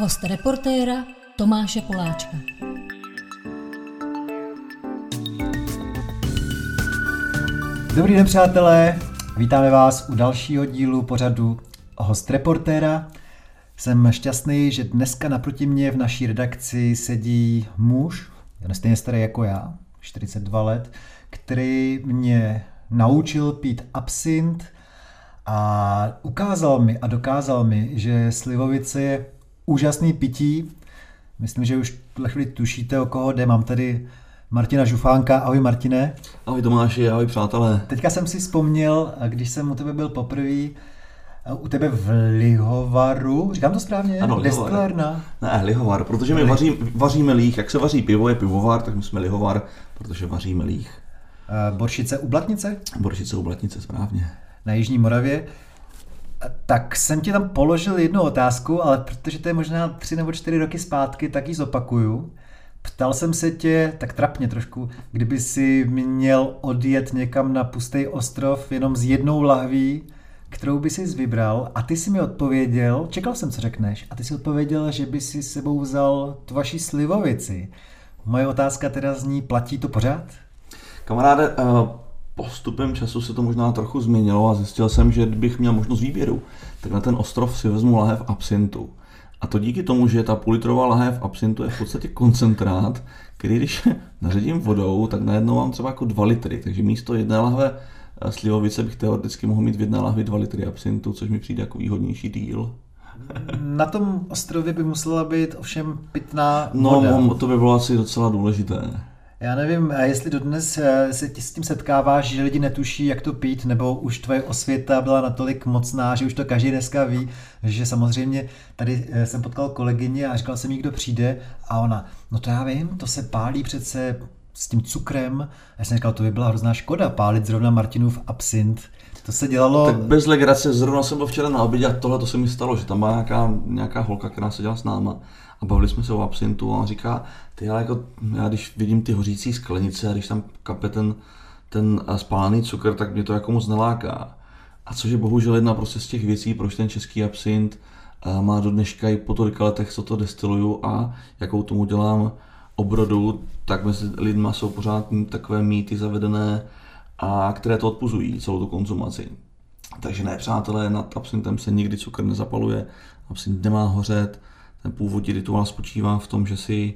Host reportéra Tomáše Poláčka. Dobrý den, přátelé. Vítáme vás u dalšího dílu pořadu Host reportéra. Jsem šťastný, že dneska naproti mě v naší redakci sedí muž, stejně starý jako já, 42 let, který mě naučil pít absint a ukázal mi a dokázal mi, že slivovice je úžasný pití. Myslím, že už tuhle chvíli tušíte, o koho jde. Mám tady Martina Žufánka. Ahoj Martine. Ahoj Tomáši, ahoj přátelé. Teďka jsem si vzpomněl, když jsem u tebe byl poprvé, u tebe v Lihovaru, říkám to správně? Ano, Destilárna. Ne, Lihovar, protože my vaří, vaříme líh, jak se vaří pivo, je pivovar, tak my jsme Lihovar, protože vaříme líh. Boršice u Blatnice? Boršice u Blatnice, správně. Na Jižní Moravě. Tak jsem ti tam položil jednu otázku, ale protože to je možná tři nebo čtyři roky zpátky, tak ji zopakuju. Ptal jsem se tě, tak trapně trošku, kdyby si měl odjet někam na pustý ostrov jenom s jednou lahví, kterou by si vybral a ty si mi odpověděl, čekal jsem, co řekneš, a ty si odpověděl, že by si sebou vzal tu vaši slivovici. Moje otázka teda zní, platí to pořád? Kamaráde, postupem času se to možná trochu změnilo a zjistil jsem, že kdybych měl možnost výběru, tak na ten ostrov si vezmu lahev absintu. A to díky tomu, že ta půlitrová lahev absintu je v podstatě koncentrát, který když naředím vodou, tak najednou mám třeba jako 2 litry. Takže místo jedné lahve eh, slivovice bych teoreticky mohl mít v jedné lahvi 2 litry absintu, což mi přijde jako výhodnější díl. Na tom ostrově by musela být ovšem pitná voda. No, to by bylo asi docela důležité. Já nevím, jestli dodnes eh, se s tím setkáváš, že lidi netuší, jak to pít, nebo už tvoje osvěta byla natolik mocná, že už to každý dneska ví, že samozřejmě tady eh, jsem potkal kolegyně a říkal jsem jí, kdo přijde a ona, no to já vím, to se pálí přece s tím cukrem. Já jsem říkal, to by byla hrozná škoda pálit zrovna Martinův absint. To se dělalo... Tak bez legrace, zrovna jsem byl včera na obědě a tohle to se mi stalo, že tam byla nějaká, nějaká holka, která seděla s náma a bavili jsme se o absintu a on říká, ty ale jako, já když vidím ty hořící sklenice a když tam kape ten, ten spálený cukr, tak mě to jako moc neláká. A což je bohužel jedna prostě z těch věcí, proč ten český absint má do dneška i po tolika letech, co to destiluju a jakou tomu dělám obrodu, tak mezi lidma jsou pořád takové mýty zavedené, a které to odpuzují, celou tu konzumaci. Takže ne, přátelé, nad absintem se nikdy cukr nezapaluje, absint nemá hořet, ten původní rituál spočívá v tom, že si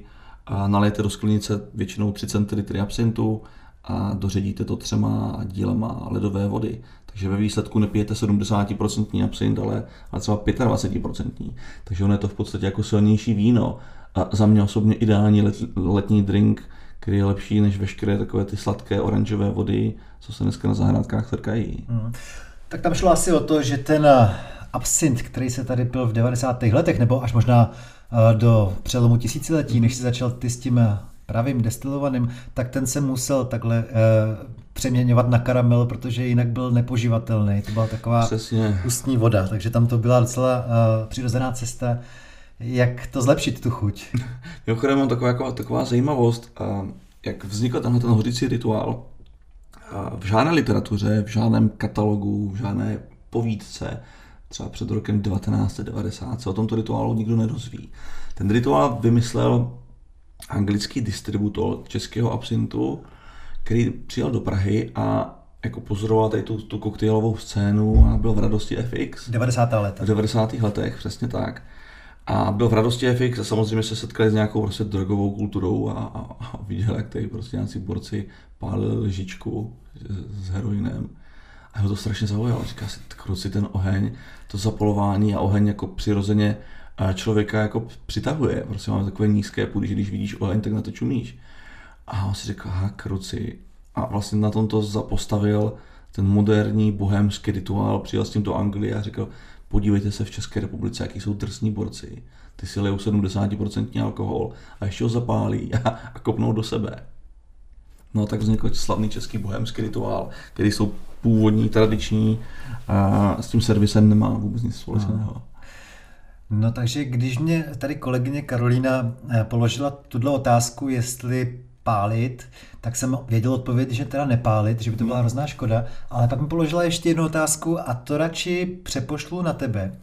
nalijete do sklenice většinou 3 centilitry absintu a doředíte to třema dílema ledové vody. Takže ve výsledku nepijete 70% absint, ale, ale třeba 25%. Takže ono je to v podstatě jako silnější víno. A za mě osobně ideální let, letní drink, který je lepší než veškeré takové ty sladké oranžové vody, co se dneska na zahrádkách trkají. Hmm. Tak tam šlo asi o to, že ten absint, který se tady pil v 90. letech, nebo až možná eh, do přelomu tisíciletí, než si začal ty s tím eh, pravým destilovaným, tak ten se musel takhle e, přeměňovat na karamel, protože jinak byl nepoživatelný. To byla taková Přesně. ústní voda, takže tam to byla docela e, přirozená cesta, jak to zlepšit, tu chuť. Mimochodem mám taková, jako, taková zajímavost, a jak vznikl tenhle ten hořící rituál. A v žádné literatuře, v žádném katalogu, v žádné povídce třeba před rokem 1990 se o tomto rituálu nikdo nedozví. Ten rituál vymyslel anglický distributor českého absintu, který přijel do Prahy a jako pozoroval tady tu, tu koktejlovou scénu a byl v radosti FX. 90. let. V 90. letech, přesně tak. A byl v radosti FX a samozřejmě se setkali s nějakou prostě drogovou kulturou a, a, a viděl, jak tady prostě nějací borci pálili lžičku s heroinem. A ho to strašně zaujalo. Říká si, kruci ten oheň, to zapolování a oheň jako přirozeně člověka jako přitahuje. Prostě máme takové nízké půdy, že když vidíš oheň, tak na to čumíš. A on si řekl, aha, kruci. A vlastně na tom to zapostavil ten moderní bohemský rituál, přijel s tím do Anglie a řekl, podívejte se v České republice, jaký jsou drsní borci. Ty si lejou 70% alkohol a ještě ho zapálí a, a kopnou do sebe. No tak vznikl slavný český bohemský rituál, který jsou původní, tradiční a s tím servisem nemá vůbec nic společného. No. no takže když mě tady kolegyně Karolína eh, položila tuto otázku, jestli pálit, tak jsem věděl odpověď, že teda nepálit, že by to byla hrozná škoda, ale pak mi položila ještě jednu otázku a to radši přepošlu na tebe.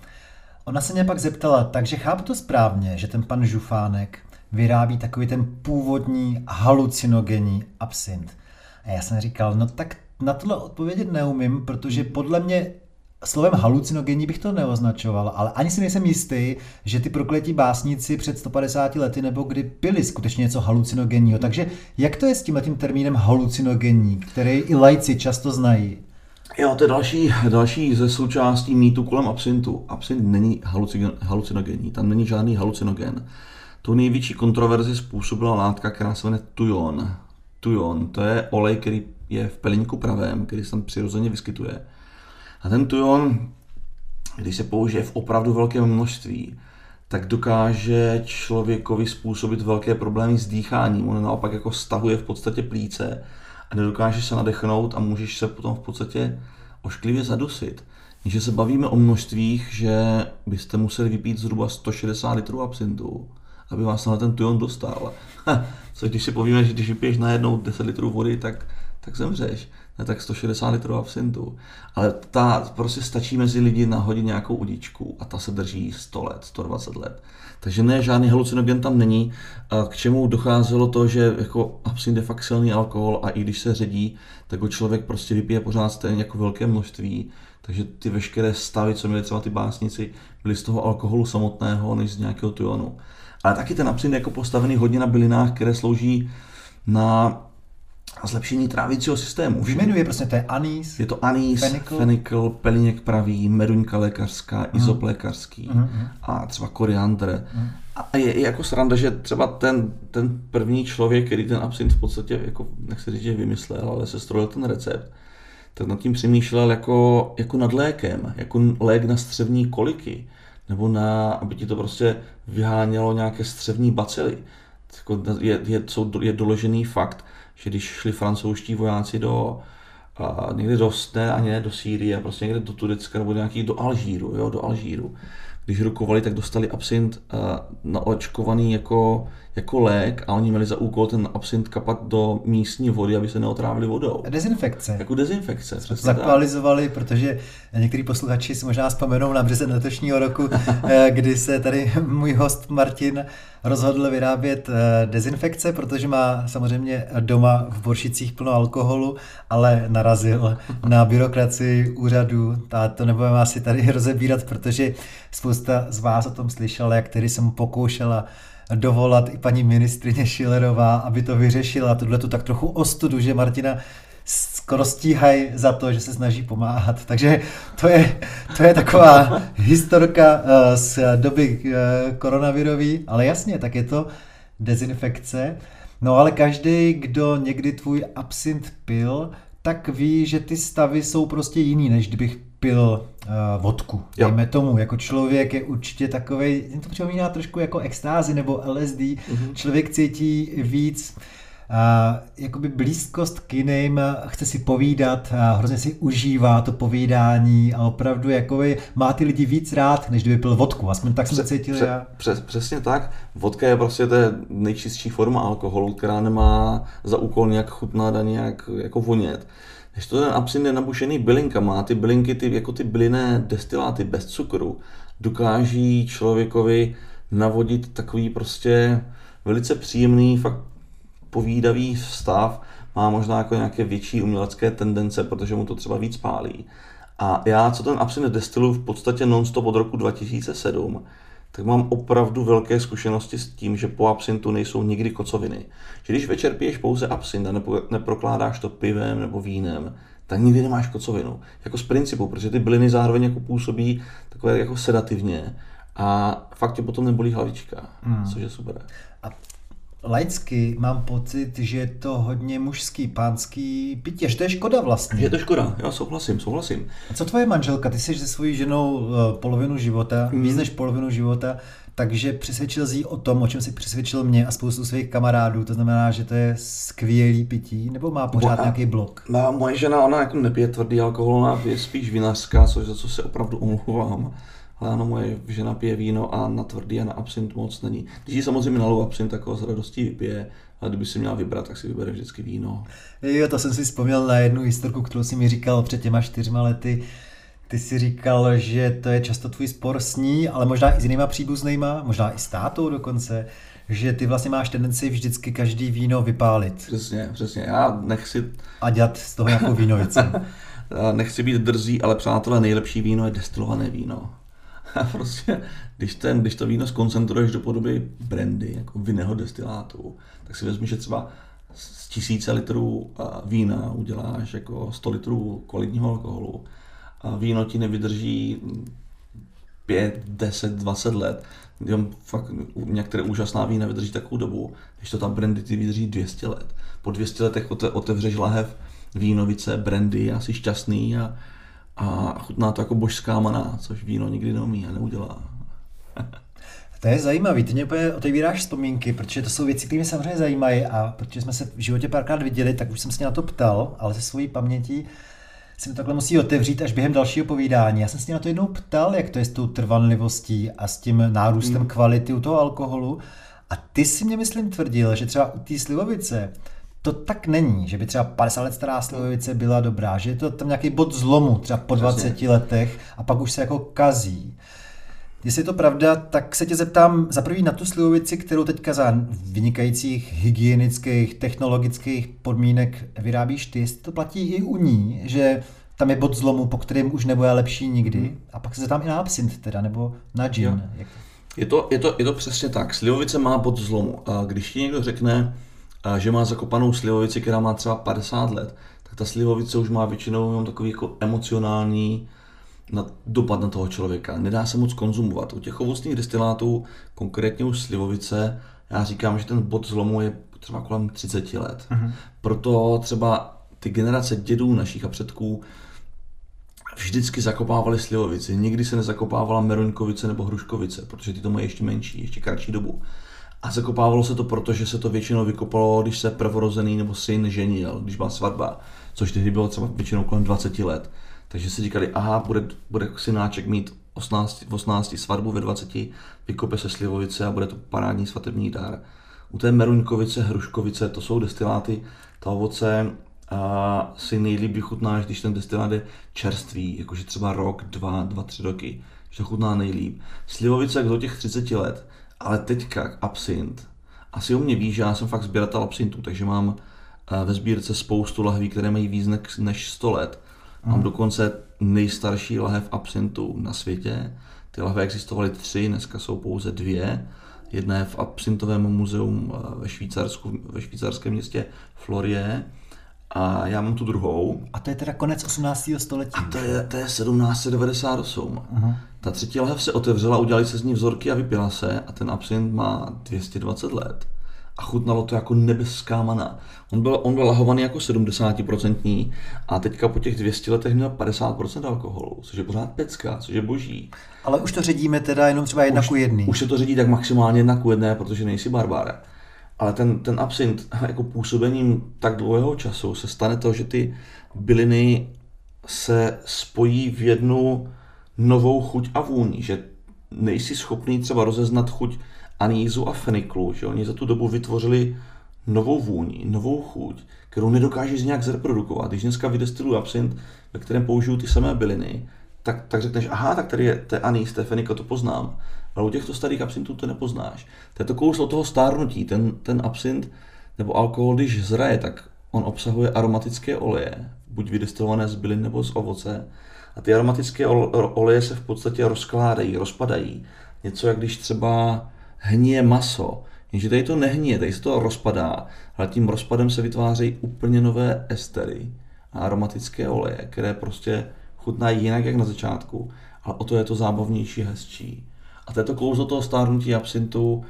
Ona se mě pak zeptala, takže chápu to správně, že ten pan Žufánek vyrábí takový ten původní halucinogenní absint. A já jsem říkal, no tak na tohle odpovědět neumím, protože podle mě slovem halucinogenní bych to neoznačoval, ale ani si nejsem jistý, že ty prokletí básníci před 150 lety nebo kdy pili skutečně něco halucinogenního. Takže jak to je s tím termínem halucinogenní, který i lajci často znají? Jo, to je další, další ze součástí mýtu kolem absintu. Absint není halucinogenní, tam není žádný halucinogen. Tu největší kontroverzi způsobila látka, která se jmenuje tujon. Tujon, to je olej, který je v pelínku pravém, který se tam přirozeně vyskytuje. A ten tujon, když se použije v opravdu velkém množství, tak dokáže člověkovi způsobit velké problémy s dýcháním. On naopak jako stahuje v podstatě plíce a nedokáže se nadechnout a můžeš se potom v podstatě ošklivě zadusit. Když se bavíme o množstvích, že byste museli vypít zhruba 160 litrů absintu, aby vás na ten tujon dostal. Což když si povíme, že když vypiješ najednou 10 litrů vody, tak, tak zemřeš. Ne, tak 160 litrů absintu. Ale ta prostě stačí mezi lidi nahodit nějakou udičku a ta se drží 100 let, 120 let. Takže ne, žádný halucinogen tam není. K čemu docházelo to, že jako absint je fakt silný alkohol a i když se ředí, tak ho člověk prostě vypije pořád stejně jako velké množství. Takže ty veškeré stavy, co měli třeba ty básnici, byly z toho alkoholu samotného, než z nějakého tuonu. Ale taky ten absint je jako postavený hodně na bylinách, které slouží na zlepšení trávicího systému. Vyjmenuje prostě, to je anís. Je to anís, fenikl, fenikl peliněk pravý, meduňka lékařská, mm. izop lékařský mm. a třeba koriandr. Mm. A je, je jako sranda, že třeba ten, ten první člověk, který ten absint v podstatě, jako, nechci říct, že vymyslel, ale se strojil ten recept, tak nad tím přemýšlel jako, jako nad lékem, jako lék na střevní koliky nebo na, aby ti to prostě vyhánělo nějaké střevní bacily. Jako je, je, je doložený fakt, že když šli francouzští vojáci do, a někde do, ne, ani ne do Sýrie, prostě někde do Turecka nebo nějaký do Alžíru, jo, do Alžíru. Když rukovali, tak dostali absint uh, naočkovaný jako jako lék a oni měli za úkol ten absint kapat do místní vody, aby se neotrávili vodou. Dezinfekce. Jako dezinfekce. Zaktualizovali, protože některý posluchači si možná vzpomenou na březen letošního roku, eh, kdy se tady můj host Martin rozhodl vyrábět eh, dezinfekce, protože má samozřejmě doma v Boršicích plno alkoholu, ale narazil na byrokracii úřadu. A to nebudeme asi tady rozebírat, protože spousta z vás o tom slyšela, jak který jsem pokoušela dovolat i paní ministrině Šilerová, aby to vyřešila, tuhle tu tak trochu ostudu, že Martina skoro stíhají za to, že se snaží pomáhat. Takže to je, to je taková historka eh, z doby eh, koronavirové, ale jasně, tak je to dezinfekce. No ale každý, kdo někdy tvůj absint pil, tak ví, že ty stavy jsou prostě jiný, než kdybych pil uh, vodku. Jo. Dejme tomu, jako člověk je určitě takový, to připomíná trošku jako extázy nebo LSD. Mm-hmm. Člověk cítí víc uh, jakoby blízkost k jiným, chce si povídat, uh, hrozně si užívá to povídání a opravdu jakoby má ty lidi víc rád, než kdyby pil vodku. Aspoň tak jsem Pře- cítil pře- já. Přes, přesně tak. Vodka je prostě ta nejčistší forma alkoholu, která nemá za úkol nějak chutnat a nějak jako vonět. Když to ten absint je nabušený bylinkama a ty bylinky, ty, jako ty bylinné destiláty bez cukru, dokáží člověkovi navodit takový prostě velice příjemný, fakt povídavý stav, má možná jako nějaké větší umělecké tendence, protože mu to třeba víc pálí. A já, co ten absint destiluju v podstatě non-stop od roku 2007, tak mám opravdu velké zkušenosti s tím, že po absintu nejsou nikdy kocoviny. Že když večer piješ pouze absint a neprokládáš to pivem nebo vínem, tak nikdy nemáš kocovinu. Jako z principu, protože ty byliny zároveň jako působí takové jako sedativně a fakt tě potom nebolí hlavička, hmm. což je super. A laicky mám pocit, že je to hodně mužský, pánský pitě, že to je škoda vlastně. Je to škoda, já souhlasím, souhlasím. A co tvoje manželka? Ty jsi se svojí ženou eh, polovinu života, mm. víc než polovinu života, takže přesvědčil jsi o tom, o čem si přesvědčil mě a spoustu svých kamarádů, to znamená, že to je skvělý pití, nebo má pořád Moja, nějaký blok? Má, moje žena, ona jako nepije tvrdý alkohol, ona je spíš vinařská, což za co se opravdu omlouvám ale ano, moje žena pije víno a na tvrdý a na absint moc není. Když ji samozřejmě nalou absint, tak ho s radostí vypije, ale kdyby si měla vybrat, tak si vybere vždycky víno. Jo, to jsem si vzpomněl na jednu historku, kterou si mi říkal před těma čtyřma lety, Ty si říkal, že to je často tvůj spor s ní, ale možná i s jinýma příbuznýma, možná i s tátou dokonce, že ty vlastně máš tendenci vždycky každý víno vypálit. Přesně, přesně. Já nechci... A dělat z toho nějakou vínovici. nechci být drzý, ale přátelé, nejlepší víno je destilované víno. A prostě, když, ten, když to víno skoncentruješ do podoby brandy, jako vinného destilátu, tak si vezmi, že třeba z tisíce litrů vína uděláš jako 100 litrů kvalitního alkoholu. A víno ti nevydrží 5, 10, 20 let. Jenom fakt některé úžasná vína vydrží takovou dobu, když to tam brandy ty vydrží 200 let. Po 200 letech otevřeš lahev vínovice, brandy, asi šťastný a, a chutná to jako božská maná, což víno nikdy neumí a neudělá. To je zajímavé, ty mě úplně otevíráš vzpomínky, protože to jsou věci, které mě samozřejmě zajímají a protože jsme se v životě párkrát viděli, tak už jsem se na to ptal, ale ze svojí paměti si to takhle musí otevřít až během dalšího povídání. Já jsem se na to jednou ptal, jak to je s tou trvanlivostí a s tím nárůstem hmm. kvality u toho alkoholu. A ty si mě, myslím, tvrdil, že třeba u té slivovice to tak není, že by třeba 50 let stará slivovice byla dobrá, že je to tam nějaký bod zlomu třeba po 20 letech a pak už se jako kazí. Jestli je to pravda, tak se tě zeptám za prvý na tu slivovici, kterou teďka za vynikajících hygienických, technologických podmínek vyrábíš ty. Jestli to platí i u ní, že tam je bod zlomu, po kterém už nebude lepší nikdy. Hmm. A pak se zeptám i na absint teda, nebo na gin. Je to, je, to, je to přesně tak. Slivovice má bod zlomu. A když ti někdo řekne, že má zakopanou slivovici, která má třeba 50 let, tak ta slivovice už má většinou jenom takový jako emocionální na dopad na toho člověka. Nedá se moc konzumovat. U těch ovocných destilátů, konkrétně u slivovice, já říkám, že ten bod zlomu je třeba kolem 30 let. Uh-huh. Proto třeba ty generace dědů našich a předků vždycky zakopávali slivovici. Nikdy se nezakopávala meroňkovice nebo hruškovice, protože ty to mají ještě menší, ještě kratší dobu. A zakopávalo se to proto, že se to většinou vykopalo, když se prvorozený nebo syn ženil, když byla svatba, což tehdy bylo třeba většinou kolem 20 let. Takže si říkali, aha, bude, bude synáček mít 18, 18 svatbu ve 20, vykope se slivovice a bude to parádní svatební dár. U té meruňkovice, hruškovice, to jsou destiláty, ta ovoce a si nejlíp vychutnáš, když ten destilát je čerstvý, jakože třeba rok, dva, dva, tři roky, že to chutná nejlíp. Slivovice do těch 30 let, ale teďka absint. Asi o mě víš, že já jsem fakt sběratel absintu, takže mám ve sbírce spoustu lahví, které mají víc než 100 let Mám hmm. dokonce nejstarší lahev absintu na světě. Ty lahve existovaly tři, dneska jsou pouze dvě. Jedna je v absintovém muzeum eh, ve Švýcarsku, ve švýcarském městě Florie. A já mám tu druhou. A to je teda konec 18. století. A to je, to je 1798. Uh-huh. Ta třetí lahev se otevřela, udělali se z ní vzorky a vypila se a ten absint má 220 let a chutnalo to jako nebeská mana. On byl, on byl lahovaný jako 70% a teďka po těch 200 letech měl 50% alkoholu, což je pořád pecka, což je boží. Ale už to ředíme teda jenom třeba jedna už, ku jedný. Už se to ředí tak maximálně jedna ku jedné, protože nejsi barbára. Ale ten, ten absint jako působením tak dlouhého času se stane to, že ty byliny se spojí v jednu novou chuť a vůni, že nejsi schopný třeba rozeznat chuť anízu a feniklu, že oni za tu dobu vytvořili novou vůni, novou chuť, kterou nedokážeš nějak zreprodukovat. Když dneska vydestiluji absint, ve kterém použiju ty samé byliny, tak, tak řekneš, aha, tak tady je, to je fenika, to poznám. Ale u těchto starých absintů to nepoznáš. To je to kouslo toho stárnutí. Ten, ten absint nebo alkohol, když zraje, tak on obsahuje aromatické oleje, buď vydestilované z bylin nebo z ovoce. A ty aromatické oleje se v podstatě rozkládají, rozpadají. Něco jak když třeba hníje maso. Jenže tady to nehníje, tady se to rozpadá, ale tím rozpadem se vytvářejí úplně nové estery a aromatické oleje, které prostě chutnají jinak jak na začátku, ale o to je to zábavnější, hezčí. A to je to kouzlo toho stárnutí absintu.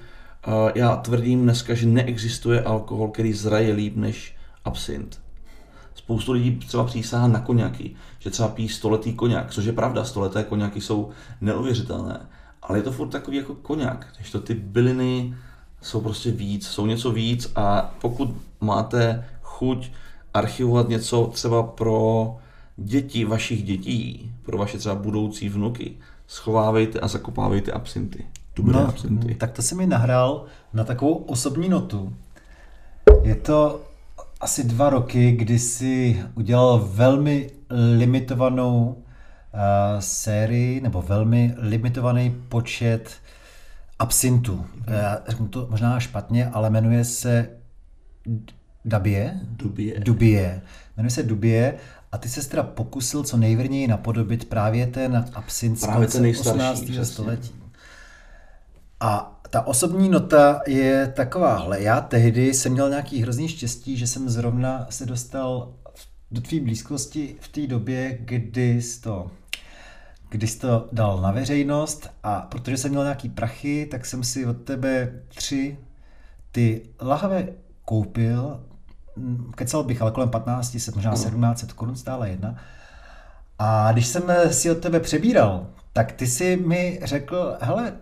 Já tvrdím dneska, že neexistuje alkohol, který zraje líp než absint. Spoustu lidí třeba přísahá na koněky, že třeba pí stoletý koněk, což je pravda, stoleté koněky jsou neuvěřitelné ale je to furt takový jako koněk, když to ty byliny jsou prostě víc, jsou něco víc a pokud máte chuť archivovat něco třeba pro děti vašich dětí, pro vaše třeba budoucí vnuky, schovávejte a zakopávejte absinty. Dobré no, absinty. Tak to se mi nahrál na takovou osobní notu. Je to asi dva roky, kdy si udělal velmi limitovanou sérii nebo velmi limitovaný počet absintu. Já řeknu to možná špatně, ale jmenuje se Dabie? Dubie. Dubie. Jmenuje se Dubie a ty se teda pokusil co nejvrněji napodobit právě ten absint z Právě konce ten nejstarší, 18. přesně. století. A ta osobní nota je takováhle. Já tehdy jsem měl nějaký hrozný štěstí, že jsem zrovna se dostal do tvý blízkosti v té době, kdy jsi to kdy jsi to dal na veřejnost a protože jsem měl nějaký prachy, tak jsem si od tebe tři ty lahve koupil, kecal bych, ale kolem 15, se možná 1700 korun stála jedna. A když jsem si od tebe přebíral, tak ty si mi řekl, hele,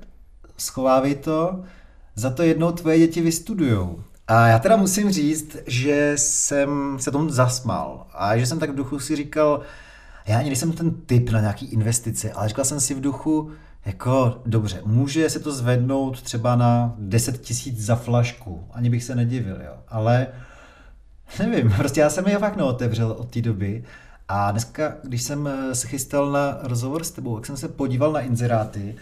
schovávej to, za to jednou tvoje děti vystudujou. A já teda musím říct, že jsem se tomu zasmál a že jsem tak v duchu si říkal, já ani nejsem ten typ na nějaký investice, ale říkal jsem si v duchu, jako dobře, může se to zvednout třeba na 10 tisíc za flašku, ani bych se nedivil, jo. Ale nevím, prostě já jsem je fakt neotevřel od té doby. A dneska, když jsem eh, se chystal na rozhovor s tebou, tak jsem se podíval na inzeráty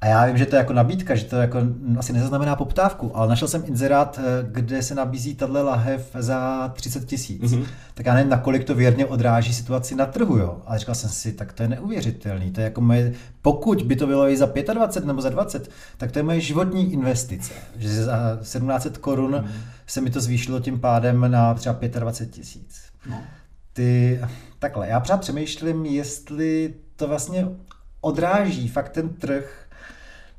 a já vím, že to je jako nabídka, že to jako asi nezaznamená poptávku, ale našel jsem inzerát, eh, kde se nabízí tahle lahev za 30 tisíc. Mm-hmm. Tak já nevím, nakolik to věrně odráží situaci na trhu, jo. Ale říkal jsem si, tak to je neuvěřitelný. To je jako moje, pokud by to bylo i za 25 nebo za 20, tak to je moje životní investice. Že za 1700 korun mm-hmm. se mi to zvýšilo tím pádem na třeba 25 tisíc. No. Ty, takhle, já pořád přemýšlím, jestli to vlastně odráží fakt ten trh,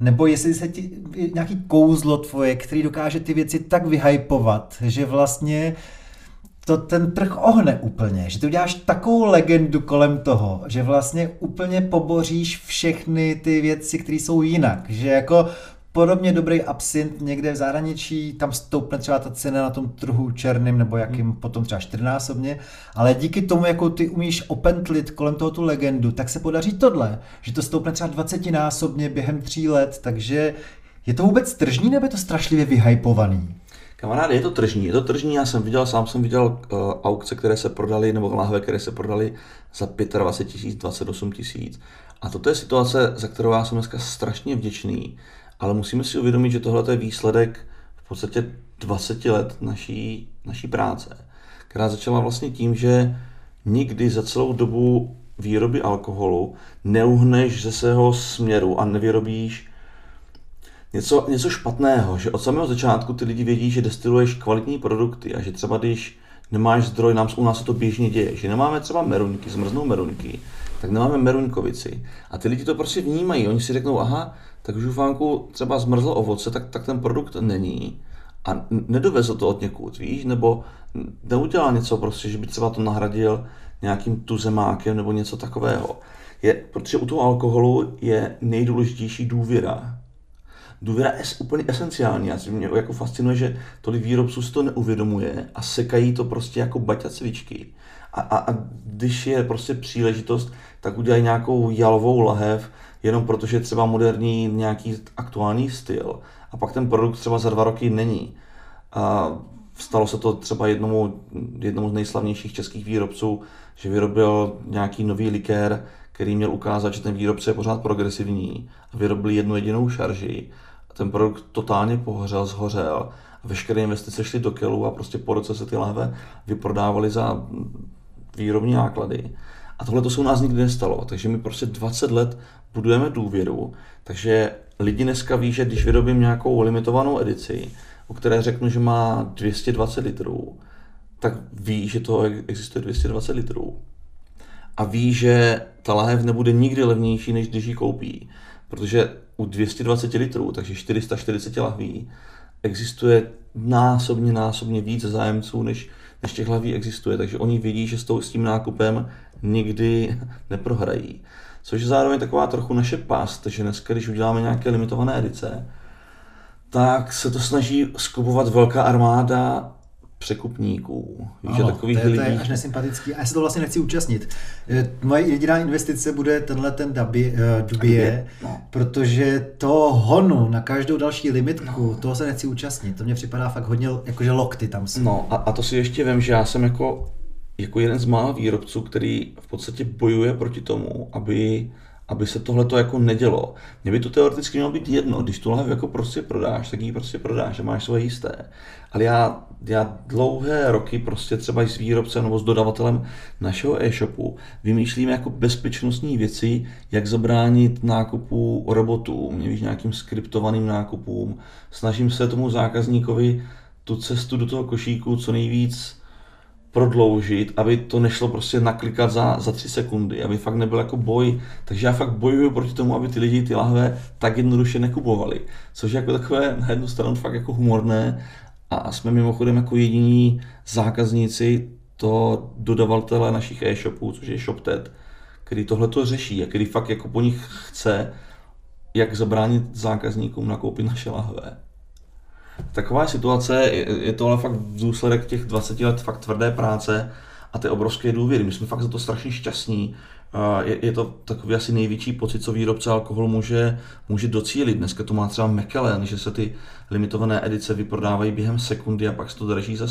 nebo jestli se ti nějaký kouzlo tvoje, který dokáže ty věci tak vyhypovat, že vlastně to ten trh ohne úplně, že ty uděláš takovou legendu kolem toho, že vlastně úplně poboříš všechny ty věci, které jsou jinak, že jako podobně dobrý absint někde v zahraničí, tam stoupne třeba ta cena na tom trhu černým nebo jakým hmm. potom třeba čtyřnásobně, ale díky tomu, jako ty umíš opentlit kolem toho tu legendu, tak se podaří tohle, že to stoupne třeba 20 násobně během tří let, takže je to vůbec tržní nebo je to strašlivě vyhypovaný? Kamaráde, je to tržní, je to tržní, já jsem viděl, sám jsem viděl uh, aukce, které se prodaly, nebo lahve, které se prodaly za 25 tisíc, 28 tisíc. A toto je situace, za kterou já jsem dneska strašně vděčný, ale musíme si uvědomit, že tohle je výsledek v podstatě 20 let naší, naší práce, která začala vlastně tím, že nikdy za celou dobu výroby alkoholu neuhneš ze svého směru a nevyrobíš něco, něco špatného, že od samého začátku ty lidi vědí, že destiluješ kvalitní produkty a že třeba když nemáš zdroj, nám, u nás se to běžně děje, že nemáme třeba meruňky, zmrznou meruňky, tak nemáme meruňkovici. A ty lidi to prostě vnímají, oni si řeknou, aha, tak v žufánku třeba zmrzlo ovoce, tak, tak ten produkt není a nedovezl to od někud, víš, nebo neudělal něco prostě, že by třeba to nahradil nějakým tuzemákem nebo něco takového. Je, protože u toho alkoholu je nejdůležitější důvěra. Důvěra je úplně esenciální. A mě jako fascinuje, že tolik výrobců si to neuvědomuje a sekají to prostě jako baťa cvičky. A, a, a když je prostě příležitost, tak udělají nějakou jalovou lahev, jenom protože je třeba moderní nějaký aktuální styl. A pak ten produkt třeba za dva roky není. A stalo se to třeba jednomu, jednomu z nejslavnějších českých výrobců, že vyrobil nějaký nový likér, který měl ukázat, že ten výrobce je pořád progresivní a vyrobil jednu jedinou šarži a ten produkt totálně pohořel, zhořel a veškeré investice šly do kelu a prostě po roce se ty lahve vyprodávaly za výrobní náklady. A tohle to se u nás nikdy nestalo, takže my prostě 20 let budujeme důvěru, takže lidi dneska ví, že když vyrobím nějakou limitovanou edici, o které řeknu, že má 220 litrů, tak ví, že to existuje 220 litrů. A ví, že ta lahev nebude nikdy levnější, než když ji koupí. Protože u 220 litrů, takže 440 lahví, existuje násobně, násobně víc zájemců, než, než těch lahví existuje. Takže oni vědí, že s, tou, s tím nákupem nikdy neprohrají. Což je zároveň taková trochu naše past, že dneska, když uděláme nějaké limitované edice, tak se to snaží skupovat velká armáda překupníků. Víš, ano, takových to, je, lidí. to je až nesympatický. A já se to vlastně nechci účastnit. Eh, moje jediná investice bude tenhle ten Dubie, uh, Dubie no. protože to honu na každou další limitku, no. toho se nechci účastnit. To mě připadá fakt hodně, jakože lokty tam jsou. No a, a to si ještě vím, že já jsem jako jako jeden z mála výrobců, který v podstatě bojuje proti tomu, aby aby se tohle to jako nedělo. Mně by to teoreticky mělo být jedno, když tu lahev jako prostě prodáš, tak ji prostě prodáš a máš svoje jisté. Ale já, já dlouhé roky prostě třeba i s výrobcem nebo s dodavatelem našeho e-shopu vymýšlím jako bezpečnostní věci, jak zabránit nákupu robotům, víš, nějakým skriptovaným nákupům. Snažím se tomu zákazníkovi tu cestu do toho košíku co nejvíc prodloužit, aby to nešlo prostě naklikat za, za tři sekundy, aby fakt nebyl jako boj. Takže já fakt bojuju proti tomu, aby ty lidi ty lahve tak jednoduše nekupovali. Což je jako takové na jednu stranu fakt jako humorné a jsme mimochodem jako jediní zákazníci to dodavatele našich e-shopů, což je ShopTed, který tohle to řeší a který fakt jako po nich chce, jak zabránit zákazníkům nakoupit naše lahve. Taková situace, je to ale fakt důsledek těch 20 let fakt tvrdé práce a ty obrovské důvěry. My jsme fakt za to strašně šťastní. Je, je to takový asi největší pocit, co výrobce alkoholu může, může docílit. Dneska to má třeba McKellen, že se ty limitované edice vyprodávají během sekundy a pak se to drží za,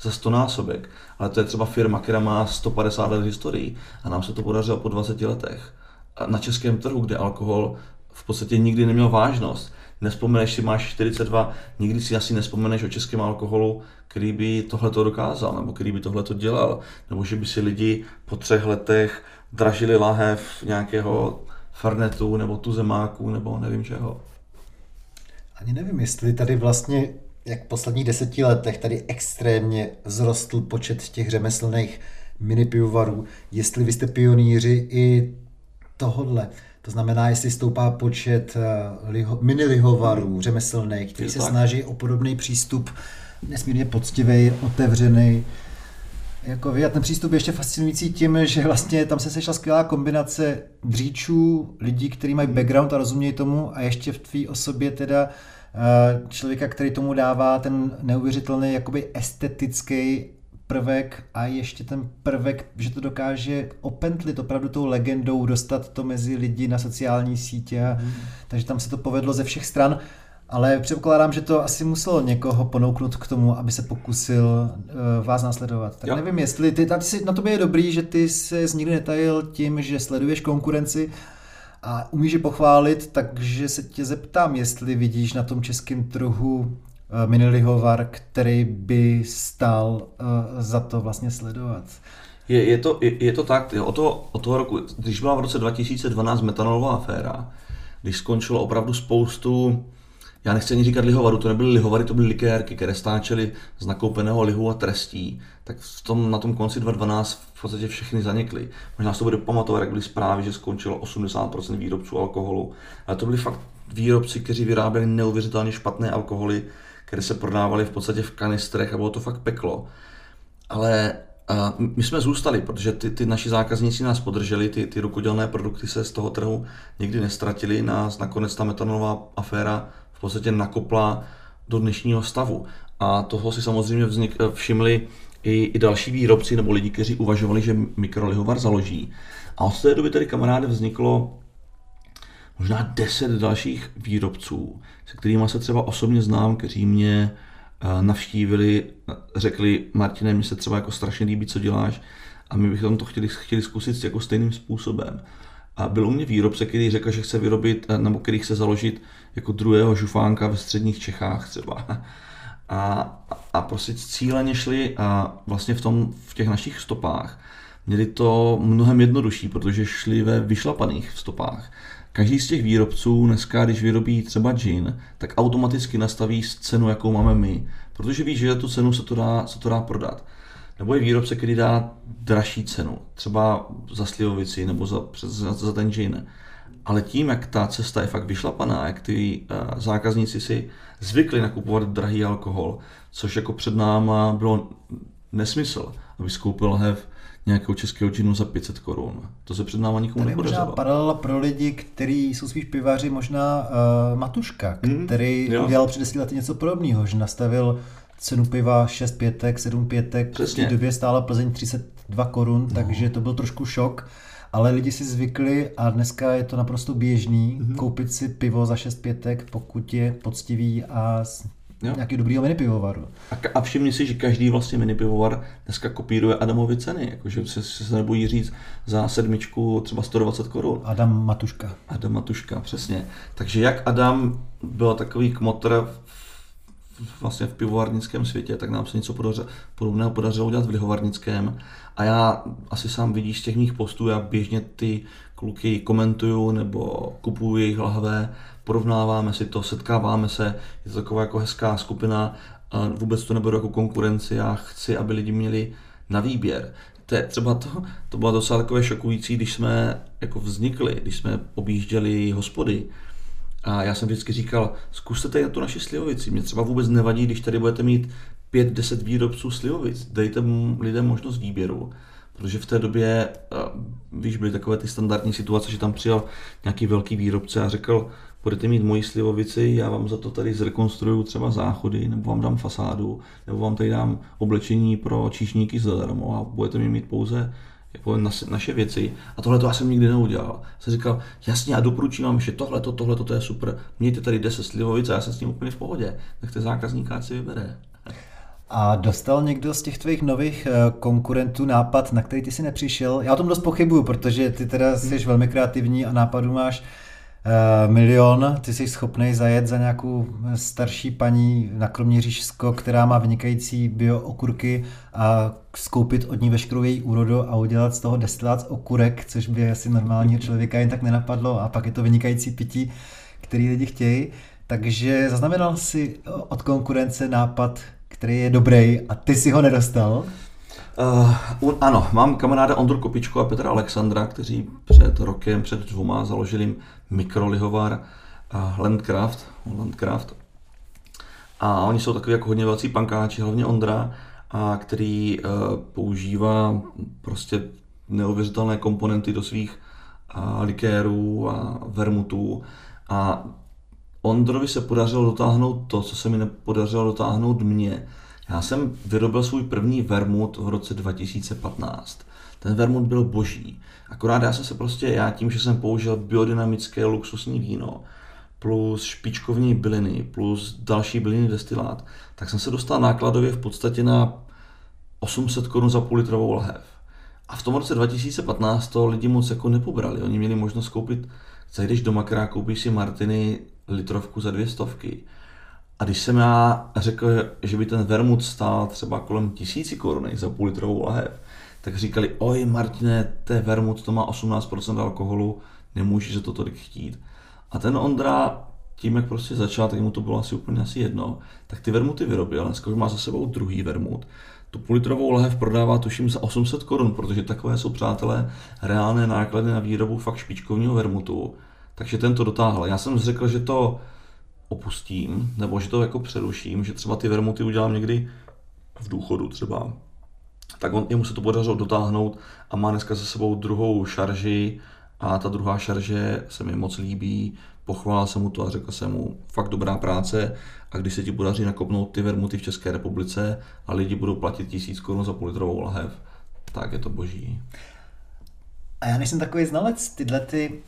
za 100 násobek. Ale to je třeba firma, která má 150 let historii a nám se to podařilo po 20 letech. A na českém trhu, kde alkohol v podstatě nikdy neměl vážnost, nespomeneš si, máš 42, nikdy si asi nespomeneš o českém alkoholu, který by tohle to dokázal, nebo který by tohle to dělal, nebo že by si lidi po třech letech dražili lahev nějakého farnetu, nebo tu zemáku, nebo nevím čeho. Ani nevím, jestli tady vlastně, jak v posledních deseti letech, tady extrémně vzrostl počet těch řemeslných mini pivovarů, jestli vy jste pionýři i tohodle. To znamená, jestli stoupá počet eh, liho, mini lihovarů řemeslných, kteří se tak. snaží o podobný přístup, nesmírně poctivý, otevřený. Jako vy, a ten přístup je ještě fascinující tím, že vlastně tam se sešla skvělá kombinace dříčů, lidí, kteří mají background a rozumějí tomu a ještě v tvý osobě teda eh, člověka, který tomu dává ten neuvěřitelný jakoby estetický prvek a ještě ten prvek, že to dokáže opentlit opravdu tou legendou, dostat to mezi lidi na sociální sítě. A, hmm. Takže tam se to povedlo ze všech stran. Ale předpokládám, že to asi muselo někoho ponouknout k tomu, aby se pokusil uh, vás následovat. Tak jo. nevím, jestli ty, tady si, na tobě je dobrý, že ty se z nikdy netajil tím, že sleduješ konkurenci a umíš je pochválit, takže se tě zeptám, jestli vidíš na tom českém trhu Eh, minilihovar, který by stál eh, za to vlastně sledovat. Je, je, to, je, je to tak, o, toho, o toho roku, když byla v roce 2012 metanolová aféra, když skončilo opravdu spoustu, já nechci ani říkat lihovaru, to nebyly lihovary, to byly likérky, které stáčely z nakoupeného lihu a trestí, tak v tom, na tom konci 2012 v podstatě všechny zanikly. Možná se to bude pamatovat, jak byly zprávy, že skončilo 80% výrobců alkoholu, ale to byli fakt výrobci, kteří vyráběli neuvěřitelně špatné alkoholy, které se prodávaly v podstatě v kanistrech a bylo to fakt peklo. Ale a my jsme zůstali, protože ty, ty naši zákazníci nás podrželi, ty, ty rukodělné produkty se z toho trhu nikdy nestratili, nás nakonec ta metanolová aféra v podstatě nakopla do dnešního stavu. A toho si samozřejmě vznik, všimli i, i další výrobci nebo lidi, kteří uvažovali, že mikrolihovar založí. A od té doby tedy kamaráde vzniklo možná deset dalších výrobců, se kterými se třeba osobně znám, kteří mě eh, navštívili, řekli, Martine, mi se třeba jako strašně líbí, co děláš a my bychom to chtěli, chtěli zkusit jako stejným způsobem. A byl u mě výrobce, který řekl, že chce vyrobit, eh, nebo který chce založit jako druhého žufánka ve středních Čechách třeba. A, a prostě cíleně šli a vlastně v, tom, v těch našich stopách měli to mnohem jednodušší, protože šli ve vyšlapaných stopách. Každý z těch výrobců dneska, když vyrobí třeba gin, tak automaticky nastaví cenu, jakou máme my, protože ví, že za tu cenu se to dá, se to dá prodat. Nebo je výrobce, který dá dražší cenu, třeba za slivovici nebo za, za, za ten gin. Ale tím, jak ta cesta je fakt vyšlapaná, jak ty uh, zákazníci si zvykli nakupovat drahý alkohol, což jako před náma bylo nesmysl, aby skoupil lahev nějakého českého džinu za 500 korun. To se před náma nikomu Tady možná paralela pro lidi, kteří jsou spíš pivaři, možná uh, Matuška, hmm, který mm, udělal před 10 lety něco podobného, že nastavil cenu piva 6 pětek, 7 pětek, Přesně. v té době stála Plzeň 32 korun, no. takže to byl trošku šok. Ale lidi si zvykli a dneska je to naprosto běžný mm-hmm. koupit si pivo za 6 pětek, pokud je poctivý a jo. nějaký dobrýho mini pivovaru. A, a všimni si, že každý vlastně mini pivovar dneska kopíruje Adamovy ceny, jakože se, se nebojí říct za sedmičku třeba 120 korun. Adam Matuška. Adam Matuška, přesně. Takže jak Adam byl takový kmotr vlastně v pivovarnickém světě, tak nám se něco podařilo, podobného podařilo udělat v lihovarnickém. A já asi sám vidíš z těch mých postů, já běžně ty kluky komentuju nebo kupuju jejich lahve, porovnáváme si to, setkáváme se, je to taková jako hezká skupina, vůbec to neberu jako konkurenci, já chci, aby lidi měli na výběr. To je třeba to, to bylo docela takové šokující, když jsme jako vznikli, když jsme objížděli hospody, a já jsem vždycky říkal, zkuste tady na tu naši slivovici. Mě třeba vůbec nevadí, když tady budete mít 5-10 výrobců slivovic. Dejte lidem možnost výběru. Protože v té době, víš, byly takové ty standardní situace, že tam přijel nějaký velký výrobce a řekl, budete mít moji slivovici, já vám za to tady zrekonstruju třeba záchody, nebo vám dám fasádu, nebo vám tady dám oblečení pro číšníky zadarmo a budete mi mít pouze jako naše věci. A tohle to já jsem nikdy neudělal. Jsem říkal, jasně, já doporučím vám ještě tohle, tohle, to je super. Mějte tady 10 slivovic a já jsem s tím úplně v pohodě. Nechte zákazníka, si vybere. A dostal někdo z těch tvých nových eh, konkurentů nápad, na který ty si nepřišel? Já o tom dost pochybuju, protože ty teda jsi hmm. velmi kreativní a nápadů máš milion. Ty jsi schopný zajet za nějakou starší paní na Kroměřížsko, která má vynikající bio okurky a skoupit od ní veškerou její úrodu a udělat z toho destilát okurek, což by asi normálního člověka jen tak nenapadlo. A pak je to vynikající pití, který lidi chtějí. Takže zaznamenal si od konkurence nápad který je dobrý a ty si ho nedostal? Uh, ano, mám kamaráda Ondru Kopičku a Petra Alexandra, kteří před rokem, před dvoma založili mikrolihovar uh, Landcraft, Landcraft. A oni jsou takový jako hodně velcí pankáči, hlavně Ondra, a který uh, používá prostě neuvěřitelné komponenty do svých uh, likérů a vermutů. A Ondrovi se podařilo dotáhnout to, co se mi nepodařilo dotáhnout mně. Já jsem vyrobil svůj první vermut v roce 2015. Ten vermut byl boží. Akorát já jsem se prostě, já tím, že jsem použil biodynamické luxusní víno, plus špičkovní byliny, plus další byliny destilát, tak jsem se dostal nákladově v podstatě na 800 korun za půl litrovou lahev. A v tom roce 2015 to lidi moc jako nepobrali. Oni měli možnost koupit, zajdeš do Makra, koupíš si Martiny litrovku za dvě stovky. A když jsem já řekl, že by ten vermut stál třeba kolem tisíci korun za půl litrovou lahev, tak říkali, oj Martine, je vermut, to má 18% alkoholu, nemůžeš to tolik chtít. A ten Ondra, tím jak prostě začal, tak mu to bylo asi úplně asi jedno, tak ty vermuty vyrobil, dneska už má za sebou druhý vermut. Tu půlitrovou lahev prodává tuším za 800 korun, protože takové jsou přátelé reálné náklady na výrobu fakt špičkovního vermutu. Takže ten to dotáhl. Já jsem řekl, že to opustím, nebo že to jako přeruším, že třeba ty vermuty udělám někdy v důchodu třeba. Tak on, jemu se to podařilo dotáhnout a má dneska za sebou druhou šarži a ta druhá šarže se mi moc líbí, pochválil jsem mu to a řekl jsem mu, fakt dobrá práce a když se ti podaří nakopnout ty vermuty v České republice a lidi budou platit tisíc korun za půl litrovou lahev, tak je to boží. A já nejsem takový znalec, tyhle ty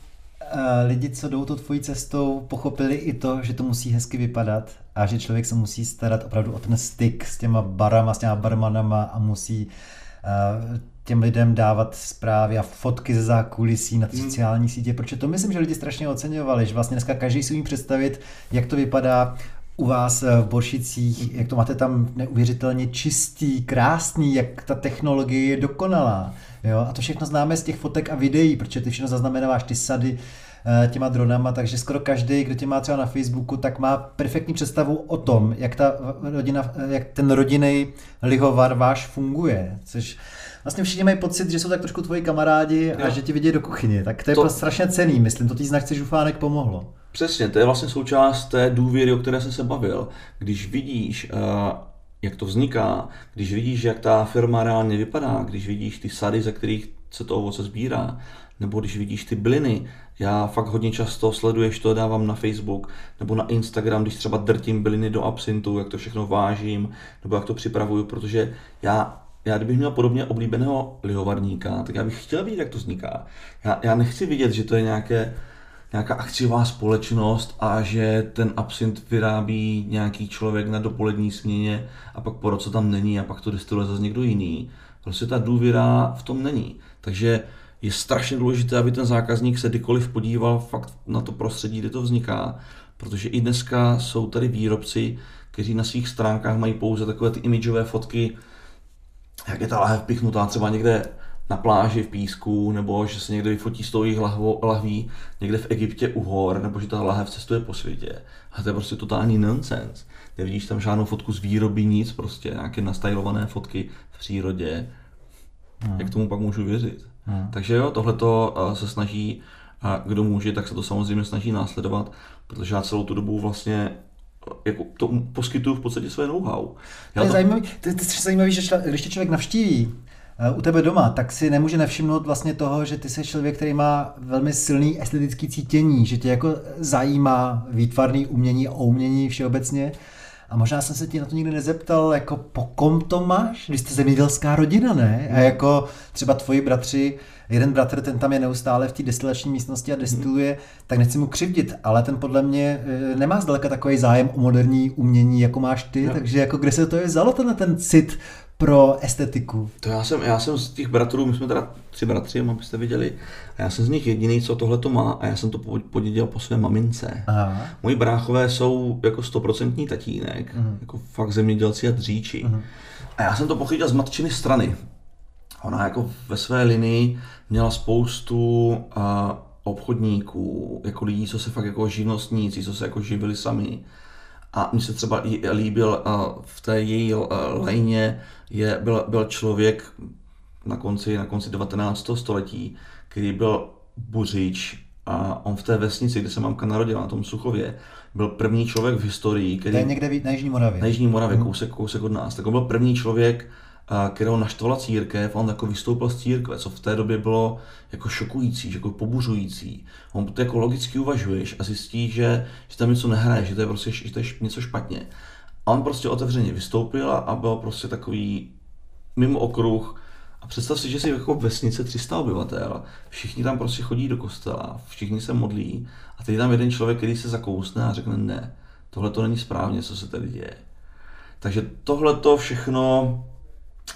lidi, co jdou to tvojí cestou, pochopili i to, že to musí hezky vypadat a že člověk se musí starat opravdu o ten styk s těma barama, s těma barmanama a musí uh, těm lidem dávat zprávy a fotky ze zákulisí na ty hmm. sociální sítě, protože to myslím, že lidi strašně oceňovali, že vlastně dneska každý si umí představit, jak to vypadá u vás eh, v Boršicích, jak to máte tam neuvěřitelně čistý, krásný, jak ta technologie je dokonalá. Jo? A to všechno známe z těch fotek a videí, protože ty všechno zaznamenáváš, ty sady eh, těma dronama, takže skoro každý, kdo tě má třeba na Facebooku, tak má perfektní představu o tom, jak, ta rodina, eh, jak ten rodinný lihovar váš funguje. Což vlastně všichni mají pocit, že jsou tak trošku tvoji kamarádi a jo. že ti vidí do kuchyně. Tak to je to... Prostě strašně cený, myslím, to tý značce Žufánek pomohlo. Přesně, to je vlastně součást té důvěry, o které jsem se bavil. Když vidíš, uh jak to vzniká, když vidíš, jak ta firma reálně vypadá, když vidíš ty sady, ze kterých se to ovoce sbírá, nebo když vidíš ty bliny, já fakt hodně často sleduješ to, dávám na Facebook nebo na Instagram, když třeba drtím byliny do absintu, jak to všechno vážím, nebo jak to připravuju, protože já, já kdybych měl podobně oblíbeného lihovarníka, tak já bych chtěl vidět, jak to vzniká. Já, já nechci vidět, že to je nějaké, nějaká akciová společnost a že ten absint vyrábí nějaký člověk na dopolední směně a pak po roce tam není a pak to destiluje zase někdo jiný. Prostě ta důvěra v tom není. Takže je strašně důležité, aby ten zákazník se kdykoliv podíval fakt na to prostředí, kde to vzniká, protože i dneska jsou tady výrobci, kteří na svých stránkách mají pouze takové ty imidžové fotky, jak je ta lahev pichnutá třeba někde na pláži v písku, nebo že se někde vyfotí s tou jejich lahví někde v Egyptě u hor, nebo že ta lahev cestuje po světě. A to je prostě totální nonsense. Nevidíš tam žádnou fotku z výroby, nic, prostě nějaké nastajlované fotky v přírodě. Hmm. Jak tomu pak můžu věřit? Hmm. Takže jo, tohle eh, se snaží, a kdo může, tak se to samozřejmě snaží následovat, protože já celou tu dobu vlastně jako to poskytuju v podstatě své know-how. Já to je to... zajímavý, to je zajímavý, že čla, když tě člověk navštíví eh, u tebe doma, tak si nemůže nevšimnout vlastně toho, že ty jsi člověk, který má velmi silný estetický cítění, že tě jako zajímá výtvarný umění a umění všeobecně a možná jsem se ti na to nikdy nezeptal, jako po kom to máš? Vy jste zemědělská rodina, ne? A jako třeba tvoji bratři, jeden bratr, ten tam je neustále v té destilační místnosti a destiluje, mm. tak nechci mu křivdit, ale ten podle mě e, nemá zdaleka takový zájem o moderní umění, jako máš ty, no. takže jako kde se to je vzalo ten, ten cit pro estetiku? To já jsem, já jsem z těch bratrů, my jsme teda tři bratři, abyste viděli, a já jsem z nich jediný, co tohle to má a já jsem to podědil po své mamince. Aha. Moji bráchové jsou jako stoprocentní tatínek, uh-huh. jako fakt zemědělci a dříči. Uh-huh. A já jsem to pochytil z matčiny strany. Ona jako ve své linii měla spoustu uh, obchodníků, jako lidí, co se fakt jako živnostníci, co se jako živili sami. A mně se třeba líbil uh, v té její uh, lajně je, byl, byl člověk na konci, na konci 19. století, který byl buřič a on v té vesnici, kde se mamka narodila, na tom Suchově, byl první člověk v historii, který... To je někde na Jižní Moravě. Na Jižní Moravě, mhm. kousek, kousek od nás. Tak on byl první člověk, kterého naštvala církev a on jako vystoupil z církve, co v té době bylo jako šokující, jako pobuřující. On to jako logicky uvažuješ a zjistí, že, že tam něco nehraje, že to je prostě že to je něco špatně. A on prostě otevřeně vystoupil a byl prostě takový mimo okruh, a představ si, že jsi jako vesnice 300 obyvatel, všichni tam prostě chodí do kostela, všichni se modlí a teď tam jeden člověk, který se zakousne a řekne ne, tohle to není správně, co se tady děje. Takže tohle to všechno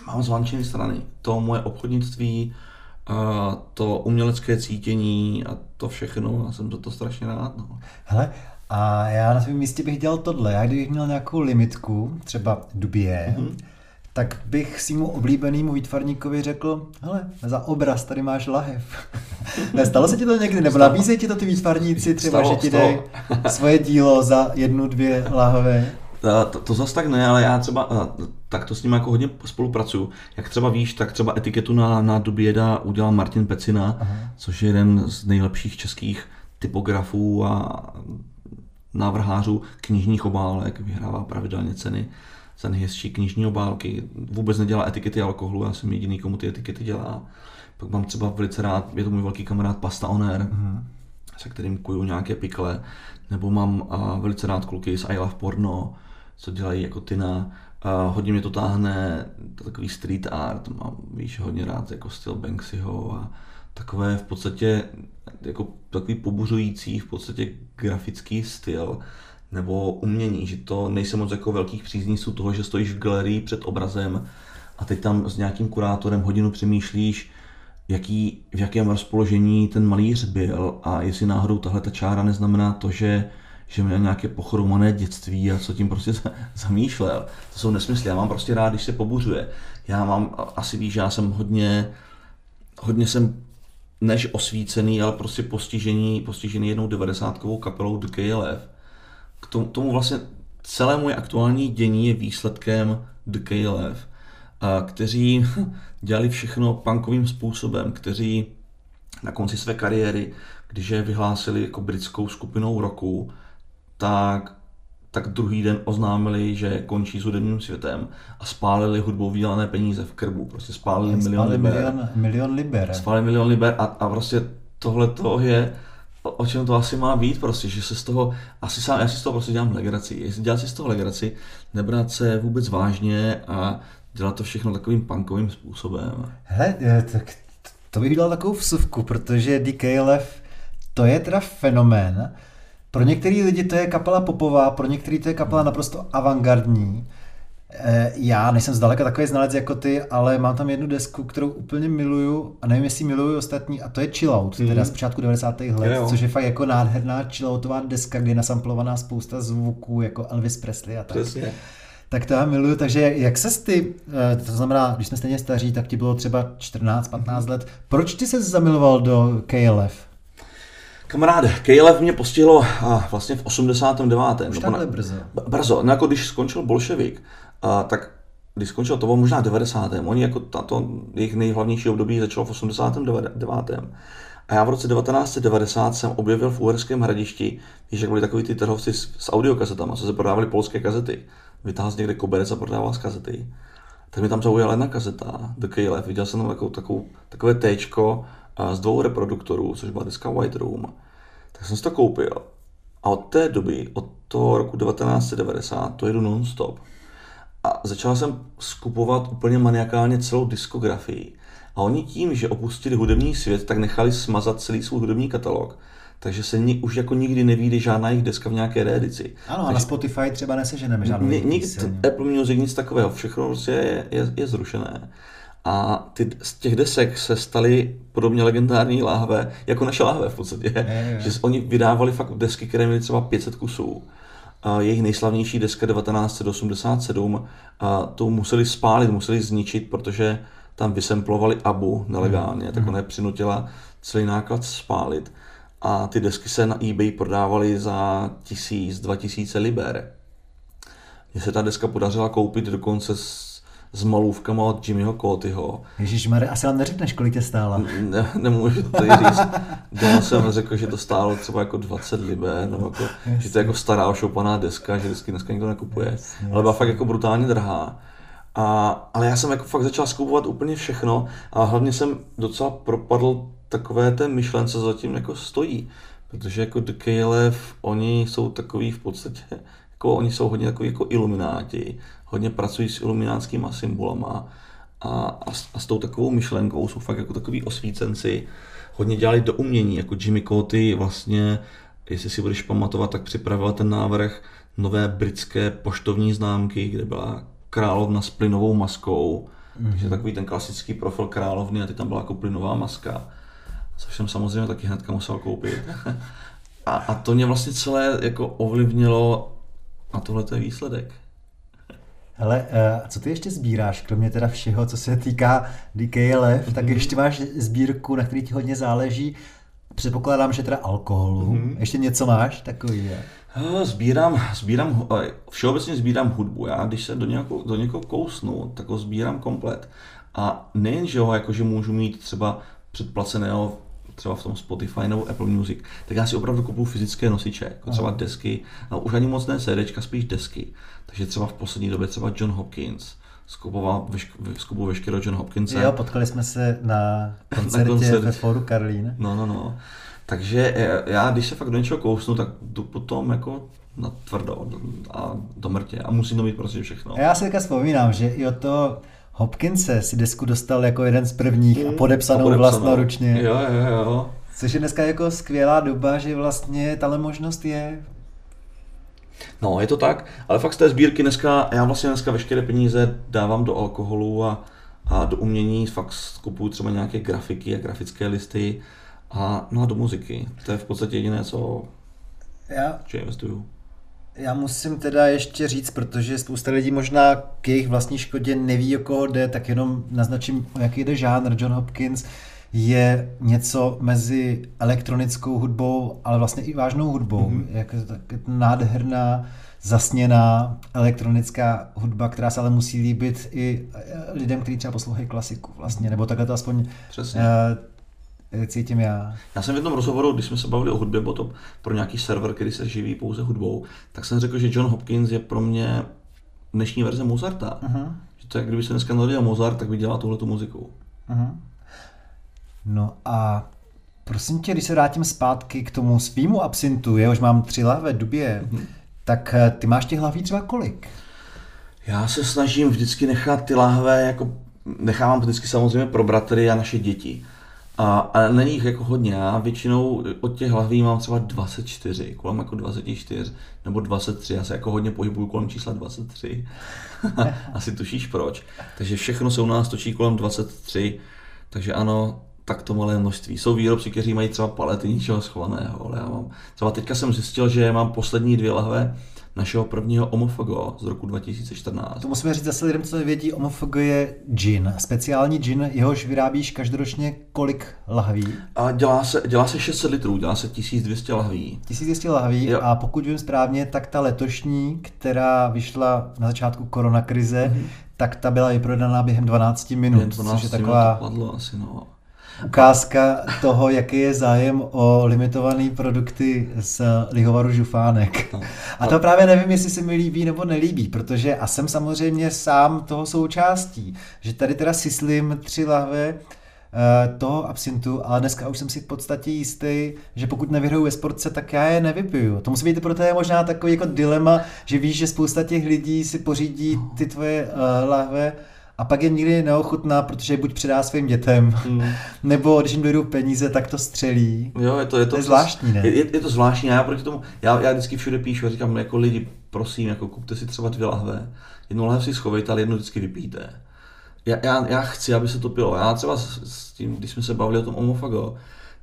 mám z vančiny strany. To moje obchodnictví, to umělecké cítění a to všechno, já jsem za to strašně rád. No. Hele, a já na svém místě bych dělal tohle. Já kdybych měl nějakou limitku, třeba dubě, mm-hmm tak bych svýmu oblíbenému výtvarníkovi řekl, hele, za obraz tady máš lahev. Nestalo se ti to někdy? Nebo nabízejí ti to ty výtvarníci třeba, stalo, že ti dají svoje dílo za jednu, dvě lahve? To, to, to zase tak ne, ale já třeba tak to s ním jako hodně spolupracuju. Jak třeba víš, tak třeba etiketu na, na Dubieda udělal Martin Pecina, Aha. což je jeden z nejlepších českých typografů a návrhářů knižních obálek, vyhrává pravidelně ceny za nejhezčí knižní obálky, vůbec nedělá etikety alkoholu, já jsem jediný, komu ty etikety dělá. Pak mám třeba velice rád, je to můj velký kamarád Pasta Oner, mm-hmm. se kterým kuju nějaké pikle, nebo mám uh, velice rád kluky z I Love Porno, co dělají jako Tina. Uh, hodně mě to táhne, to takový street art, mám, víš, hodně rád jako styl Banksyho a takové v podstatě jako takový pobuřující v podstatě grafický styl nebo umění, že to nejsem moc jako velkých příznivců toho, že stojíš v galerii před obrazem a teď tam s nějakým kurátorem hodinu přemýšlíš, jaký, v jakém rozpoložení ten malíř byl a jestli náhodou tahle ta čára neznamená to, že, že měl nějaké pochromané dětství a co tím prostě zamýšlel. To jsou nesmysly. Já mám prostě rád, když se pobuřuje. Já mám, asi víš, já jsem hodně, hodně jsem než osvícený, ale prostě postižený, postižený jednou devadesátkovou kapelou The KLF k tomu, tomu vlastně celé moje aktuální dění je výsledkem The KLF, kteří dělali všechno punkovým způsobem, kteří na konci své kariéry, když je vyhlásili jako britskou skupinou roku, tak, tak druhý den oznámili, že končí s hudebním světem a spálili hudbou vydělané peníze v krbu. Prostě spálili milion liber. Milion, milion liber. Spálili milion liber a, a prostě tohle to je o čem to asi má být prostě, že se z toho, asi sám, já si z toho prostě dělám legraci. Jestli dělat si z toho legraci, nebrat se vůbec vážně a dělat to všechno takovým punkovým způsobem. Hele, tak to bych dal takovou vsuvku, protože DKLF to je teda fenomén. Pro některý lidi to je kapela popová, pro některý to je kapela naprosto avantgardní. Eh, já nejsem zdaleka takový znalec jako ty, ale mám tam jednu desku, kterou úplně miluju a nevím, jestli miluju ostatní a to je Chillout, mm. teda z počátku 90. let, jo. což je fakt jako nádherná chilloutová deska, kde je nasamplovaná spousta zvuků jako Elvis Presley a tak. Přesně. Tak to já miluju, takže jak se ty, eh, to znamená, když jsme stejně staří, tak ti bylo třeba 14-15 let, proč ty se zamiloval do KLF? Kamaráde, KLF mě postihlo a vlastně v 89. Už takhle brzo. Brzo, no jako když skončil bolševik, a, tak když skončil to bylo možná 90. Oni jako tato jejich nejhlavnější období začalo v 89. A já v roce 1990 jsem objevil v Uherském hradišti, když byli takový ty trhovci s, s audiokazetama, co se prodávali polské kazety. Vytáhl z někde koberec a prodával z kazety. Tak mi tam zaujala jedna kazeta, The KLF. Viděl jsem tam takovou, takovou, takové T z dvou reproduktorů, což byla deska White Room. Tak jsem si to koupil. A od té doby, od toho roku 1990, to jedu non-stop. A začal jsem skupovat úplně maniakálně celou diskografii. A oni tím, že opustili hudební svět, tak nechali smazat celý svůj hudební katalog. Takže se ni, už jako nikdy nevíde žádná jejich deska v nějaké reedici. Ano, Takže a na Spotify třeba neseženeme žádnou ni, nik, Apple Music, nic takového, všechno prostě je, je, je zrušené. A ty, z těch desek se staly podobně legendární láhve, jako naše láhve v podstatě. Je, je. Že oni vydávali fakt desky, které měly třeba 500 kusů jejich nejslavnější deska 1987, a to museli spálit, museli zničit, protože tam vysemplovali Abu nelegálně, mm. tak ona je přinutila celý náklad spálit. A ty desky se na eBay prodávaly za tisíc, dva tisíce liber. Mně se ta deska podařila koupit dokonce s s malůvkama od Jimmyho Cotyho. Ježíš Mare, asi nám neřekneš, kolik tě stála. Ne, nemůžu to říct. Doma jsem řekl, že to stálo třeba jako 20 liber, nebo jako, že to je jako stará ošoupaná deska, že vždycky dneska nikdo nekupuje. Jasně, ale byla fakt jako brutálně drahá. A, ale já jsem jako fakt začal skupovat úplně všechno a hlavně jsem docela propadl takové té myšlence, co zatím jako stojí. Protože jako The KLF, oni jsou takový v podstatě, jako oni jsou hodně takový jako ilumináti hodně pracují s iluminátskýma symbolama a, a, a s tou takovou myšlenkou jsou fakt jako takový osvícenci. Hodně dělali do umění, jako Jimmy Coty vlastně, jestli si budeš pamatovat, tak připravil ten návrh nové britské poštovní známky, kde byla královna s plynovou maskou, mm-hmm. takže takový ten klasický profil královny a ty tam byla jako plynová maska, což jsem samozřejmě taky hnedka musel koupit. a, a to mě vlastně celé jako ovlivnilo a tohle je výsledek. Ale uh, co ty ještě sbíráš, kromě teda všeho, co se týká DKLF, mm-hmm. tak mhm. ještě máš sbírku, na který ti hodně záleží. Předpokládám, že teda alkoholu. Mm-hmm. Ještě něco máš takový? Je? Sbírám, sbírám, všeobecně sbírám hudbu. Já když se do někoho, do někoho kousnu, tak ho sbírám komplet. A nejen, že ho jakože můžu mít třeba předplaceného třeba v tom Spotify nebo Apple Music, tak já si opravdu kupuju fyzické nosiče, jako třeba desky, no už ani moc ne CDčka, spíš desky. Takže třeba v poslední době třeba John Hopkins, skupoval vešk- skupu veškerého John Hopkinse. Jo, potkali jsme se na koncertě na koncert. ve Foru Karlín. No, no, no. Takže e, já, když se fakt do něčeho kousnu, tak jdu potom jako na tvrdo a do mrtě a musím to mít prostě všechno. Já si teďka vzpomínám, že i o to Hopkinse si desku dostal jako jeden z prvních a podepsanou, a podepsanou. vlastnoručně. Jo, jo, jo. Což je dneska jako skvělá doba, že vlastně tahle možnost je. No, je to tak, ale fakt z té sbírky dneska, já vlastně dneska veškeré peníze dávám do alkoholu a, a do umění, fakt kupuju třeba nějaké grafiky a grafické listy a, no a do muziky. To je v podstatě jediné, co já, investuju. Já musím teda ještě říct, protože spousta lidí možná k jejich vlastní škodě neví, o koho jde, tak jenom naznačím, o jaký jde žánr. John Hopkins je něco mezi elektronickou hudbou, ale vlastně i vážnou hudbou. Mm-hmm. Jak, tak nádherná, zasněná elektronická hudba, která se ale musí líbit i lidem, kteří třeba poslouchají klasiku vlastně, nebo takhle to aspoň Přesně. Uh, cítím já. Já jsem v jednom rozhovoru, když jsme se bavili o hudbě, to pro nějaký server, který se živí pouze hudbou, tak jsem řekl, že John Hopkins je pro mě dnešní verze Mozarta. Uh-huh. Že to je, kdyby se dneska narodil Mozart, tak by dělal tuhle muziku. Uh-huh. No a prosím tě, když se vrátím zpátky k tomu svýmu absintu, jehož mám tři lahve dubě, mm-hmm. tak eh, ty máš těch lahví třeba kolik? Já se snažím vždycky nechat ty lahve, jako nechávám vždycky samozřejmě pro bratry a naše děti. A, a není jich jako hodně, já většinou od těch lahví mám třeba 24, kolem jako 24 nebo 23, já se jako hodně pohybuju kolem čísla 23. Asi tušíš proč. Takže všechno se u nás točí kolem 23, takže ano, tak to malé množství. Jsou výrobci, kteří mají třeba palety ničeho schovaného, ale já mám, třeba teďka jsem zjistil, že mám poslední dvě lahve našeho prvního Omofago z roku 2014. To musíme říct zase lidem, co nevědí, Omofago je gin, speciální gin, jehož vyrábíš každoročně kolik lahví? A dělá se, dělá se 600 litrů, dělá se 1200 lahví. 1200 lahví jo. a pokud vím správně, tak ta letošní, která vyšla na začátku koronakrize, mm-hmm. tak ta byla vyprodaná během 12 minut, během 12 což je taková... Minut to padlo asi, no ukázka toho, jaký je zájem o limitované produkty z lihovaru žufánek. No. A to právě nevím, jestli se mi líbí nebo nelíbí, protože a jsem samozřejmě sám toho součástí, že tady teda sislim tři lahve eh, toho absintu, ale dneska už jsem si v podstatě jistý, že pokud nevyhraju ve sportce, tak já je nevypiju. To musí být pro je možná takový jako dilema, že víš, že spousta těch lidí si pořídí ty tvoje uh, lahve a pak je nikdy neochutná, protože je buď předá svým dětem, hmm. nebo když jim dojdou peníze, tak to střelí. Jo, je to, je to, to je zvláštní, ne? Je, je, to zvláštní, já proti tomu, já, já vždycky všude píšu a říkám jako lidi, prosím, jako kupte si třeba dvě lahve, jednu lahve si schovejte, ale jednu vždycky vypijte. Já, já, já chci, aby se to pilo. Já třeba s, s tím, když jsme se bavili o tom omofago,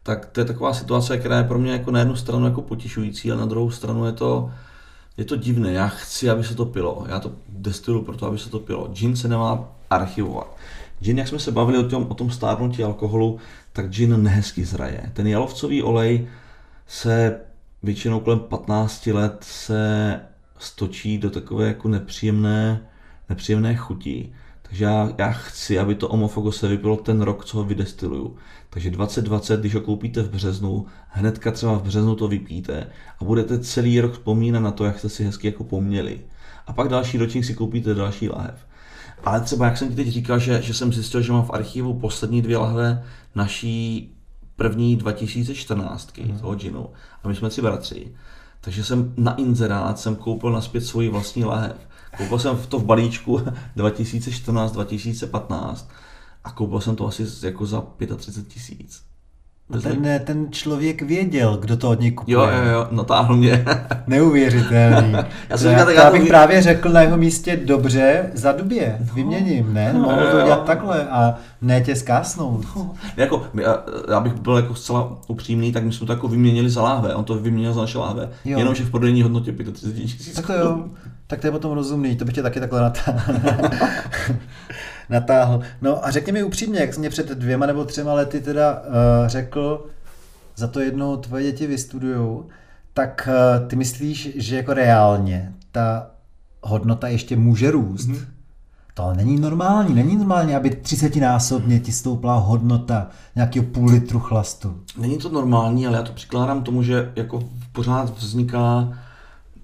tak to je taková situace, která je pro mě jako na jednu stranu jako potěšující, a na druhou stranu je to, je to divné. Já chci, aby se to pilo. Já to destiluju proto, aby se to pilo. Gin se nemá archivovat. Gin, jak jsme se bavili o tom, o tom stárnutí alkoholu, tak gin nehezky zraje. Ten jalovcový olej se většinou kolem 15 let se stočí do takové jako nepříjemné, nepříjemné chuti. Takže já, já chci, aby to omofogo se vypilo ten rok, co ho vydestiluju. Takže 2020, když ho koupíte v březnu, hnedka třeba v březnu to vypíte a budete celý rok vzpomínat na to, jak jste si hezky jako poměli. A pak další ročník si koupíte další lahev. Ale třeba, jak jsem ti teď říkal, že, že jsem zjistil, že mám v archivu poslední dvě lahve naší první 2014 mm. toho džinu. A my jsme si bratři. Takže jsem na inzerát jsem koupil naspět svoji vlastní lahev. Koupil jsem to v balíčku 2014-2015 a koupil jsem to asi jako za 35 tisíc. A ten, ten člověk věděl, kdo to od něj kupuje. Jo, jo, jo, natáhl mě. Neuvěřitelný. já jsem říkal, tak já bych to... právě řekl na jeho místě dobře, za dubě, no. vyměním, ne? No, Mohl to dělat takhle a ne tě zkásnout. No. Jako, já bych byl jako zcela upřímný, tak my jsme to jako vyměnili za láhve, on to vyměnil za naše láhve, jo. jenomže v prodejní hodnotě 35 tisíc. Tak to jo, tak to je potom rozumný, to bych tě taky takhle natáhl. natáhl. No a řekni mi upřímně, jak jsi mě před dvěma nebo třema lety teda uh, řekl, za to jednou tvoje děti vystudujou, tak uh, ty myslíš, že jako reálně ta hodnota ještě může růst? Mm-hmm. To není normální, není normální, aby 30 násobně ti stoupla hodnota nějakého půl litru chlastu. Není to normální, ale já to přikládám tomu, že jako pořád vzniká,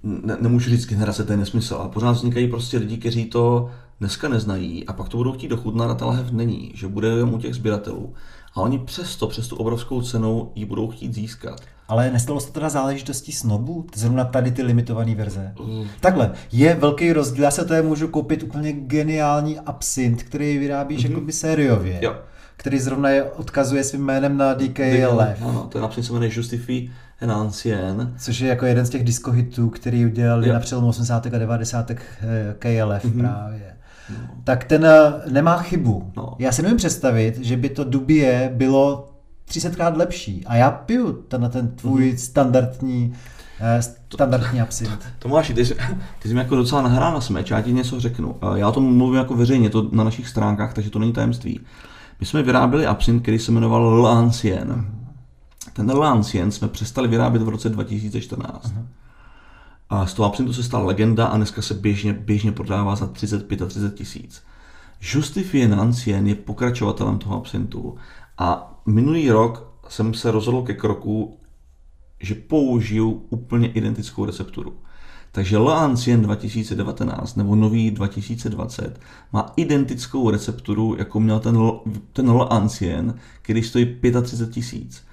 ne, nemůžu říct generace, to je nesmysl, ale pořád vznikají prostě lidi, kteří to dneska neznají a pak to budou chtít dochutnat a ta lahev není, že bude jen u těch sběratelů. A oni přesto, přes tu obrovskou cenu ji budou chtít získat. Ale nestalo se to teda záležitostí snobu? Zrovna tady ty limitované verze. Uh. Takhle, je velký rozdíl. Já se tady můžu koupit úplně geniální absint, který vyrábíš uh-huh. jakoby sériově. Jo. Který zrovna je, odkazuje svým jménem na DKLF. Ano, ten absint se jmenuje Justify en Ancien. Což je jako jeden z těch diskohitů, který udělali jo. na přelomu 80. a 90. KLF uh-huh. právě no. tak ten eh, nemá chybu. No. Já si nevím představit, že by to Dubie bylo 30krát lepší. A já piju ten, ten tvůj mm. standardní eh, standardní absint. Tomáš, ty jsi, ty jsi mi jako docela nahrál na smeč, já ti něco řeknu. Eh, já o tom mluvím jako veřejně, to na našich stránkách, takže to není tajemství. My jsme vyráběli absint, který se jmenoval L'Ancien. Ten L'Ancien jsme přestali vyrábět v roce 2014. Uh-huh. A z toho absintu se stala legenda a dneska se běžně, běžně prodává za 35 a 30 tisíc. Justifien Ancien je pokračovatelem toho absintu a minulý rok jsem se rozhodl ke kroku, že použiju úplně identickou recepturu. Takže L'Ancien 2019 nebo nový 2020 má identickou recepturu, jako měl ten, ten L'Ancien, který stojí 35 tisíc.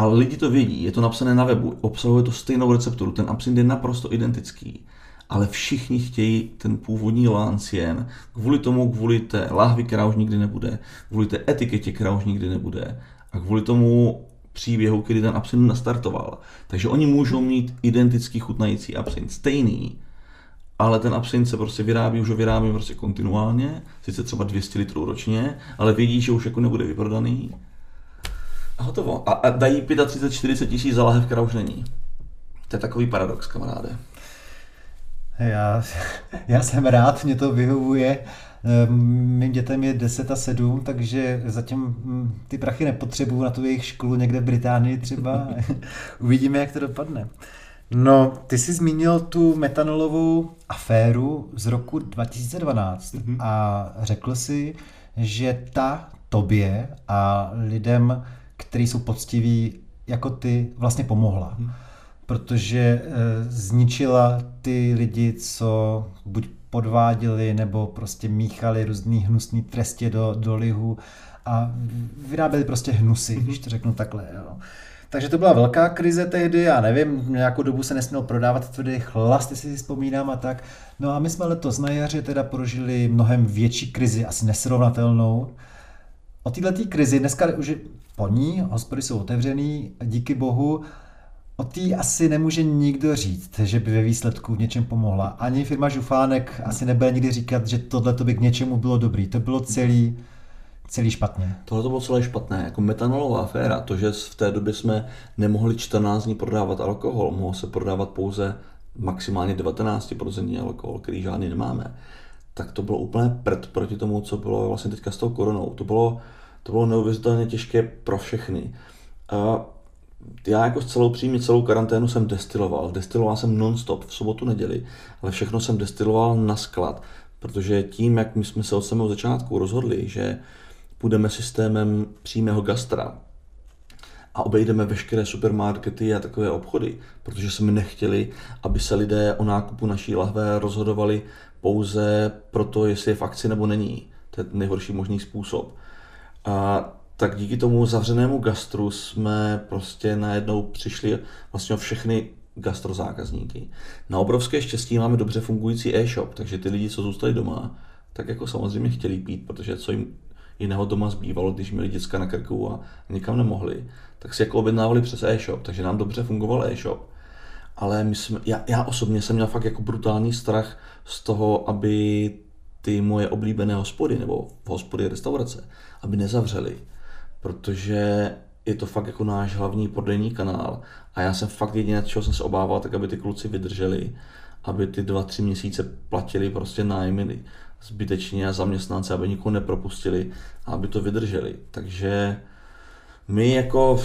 Ale lidi to vědí, je to napsané na webu, obsahuje to stejnou recepturu, ten absint je naprosto identický. Ale všichni chtějí ten původní Lancien kvůli tomu, kvůli té lahvi, která už nikdy nebude, kvůli té etiketě, která už nikdy nebude. a kvůli tomu příběhu, který ten absint nastartoval. Takže oni můžou mít identický chutnající absint, stejný, ale ten absint se prostě vyrábí, už ho vyrábí prostě kontinuálně, sice třeba 200 litrů ročně, ale vědí, že už jako nebude vyprodaný. A hotovo. A, a dají 35-40 tisíc za lahev, která už není. To je takový paradox, kamaráde. Já, já jsem rád, mě to vyhovuje. Ehm, mým dětem je 10 a 7, takže zatím hm, ty prachy nepotřebuju na tu jejich školu někde v Británii třeba. Uvidíme, jak to dopadne. No, ty jsi zmínil tu metanolovou aféru z roku 2012 mm-hmm. a řekl si, že ta tobě a lidem, kteří jsou poctiví jako ty, vlastně pomohla. Mm. Protože e, zničila ty lidi, co buď podváděli nebo prostě míchali různý hnusný trestě do, do lihu a vyráběli prostě hnusy, mm-hmm. když to řeknu takhle. Jo. Takže to byla velká krize tehdy, já nevím, nějakou dobu se nesměl prodávat tvrdý chlast, jestli si vzpomínám a tak. No a my jsme letos na jaře teda prožili mnohem větší krizi, asi nesrovnatelnou. O této krizi dneska už po ní, hospody jsou otevřený, díky bohu, O té asi nemůže nikdo říct, že by ve výsledku v něčem pomohla. Ani firma Žufánek asi nebude nikdy říkat, že tohle by k něčemu bylo dobrý. To bylo celý, celý špatně. Tohle to bylo celé špatné. Jako metanolová aféra, to, že v té době jsme nemohli 14 dní prodávat alkohol, mohlo se prodávat pouze maximálně 19% alkohol, který žádný nemáme, tak to bylo úplně prd proti tomu, co bylo vlastně teďka s tou koronou. To bylo, to bylo neuvěřitelně těžké pro všechny. A já jako celou přímě, celou karanténu jsem destiloval. Destiloval jsem non-stop v sobotu, neděli, ale všechno jsem destiloval na sklad, protože tím, jak my jsme se od samého začátku rozhodli, že půjdeme systémem přímého gastra a obejdeme veškeré supermarkety a takové obchody, protože jsme nechtěli, aby se lidé o nákupu naší lahve rozhodovali pouze proto, jestli je v akci nebo není. To je nejhorší možný způsob. A tak díky tomu zavřenému gastru jsme prostě najednou přišli vlastně o všechny gastrozákazníky. Na obrovské štěstí máme dobře fungující e-shop, takže ty lidi, co zůstali doma, tak jako samozřejmě chtěli pít, protože co jim jiného doma zbývalo, když měli děcka na krku a nikam nemohli, tak si jako objednávali přes e-shop, takže nám dobře fungoval e-shop. Ale my jsme, já, já osobně jsem měl fakt jako brutální strach z toho, aby ty moje oblíbené hospody nebo hospody restaurace, aby nezavřely protože je to fakt jako náš hlavní prodejní kanál a já jsem fakt jediné, čeho jsem se obával, tak aby ty kluci vydrželi, aby ty dva, tři měsíce platili prostě nájmy zbytečně a zaměstnance, aby nikoho nepropustili a aby to vydrželi. Takže my jako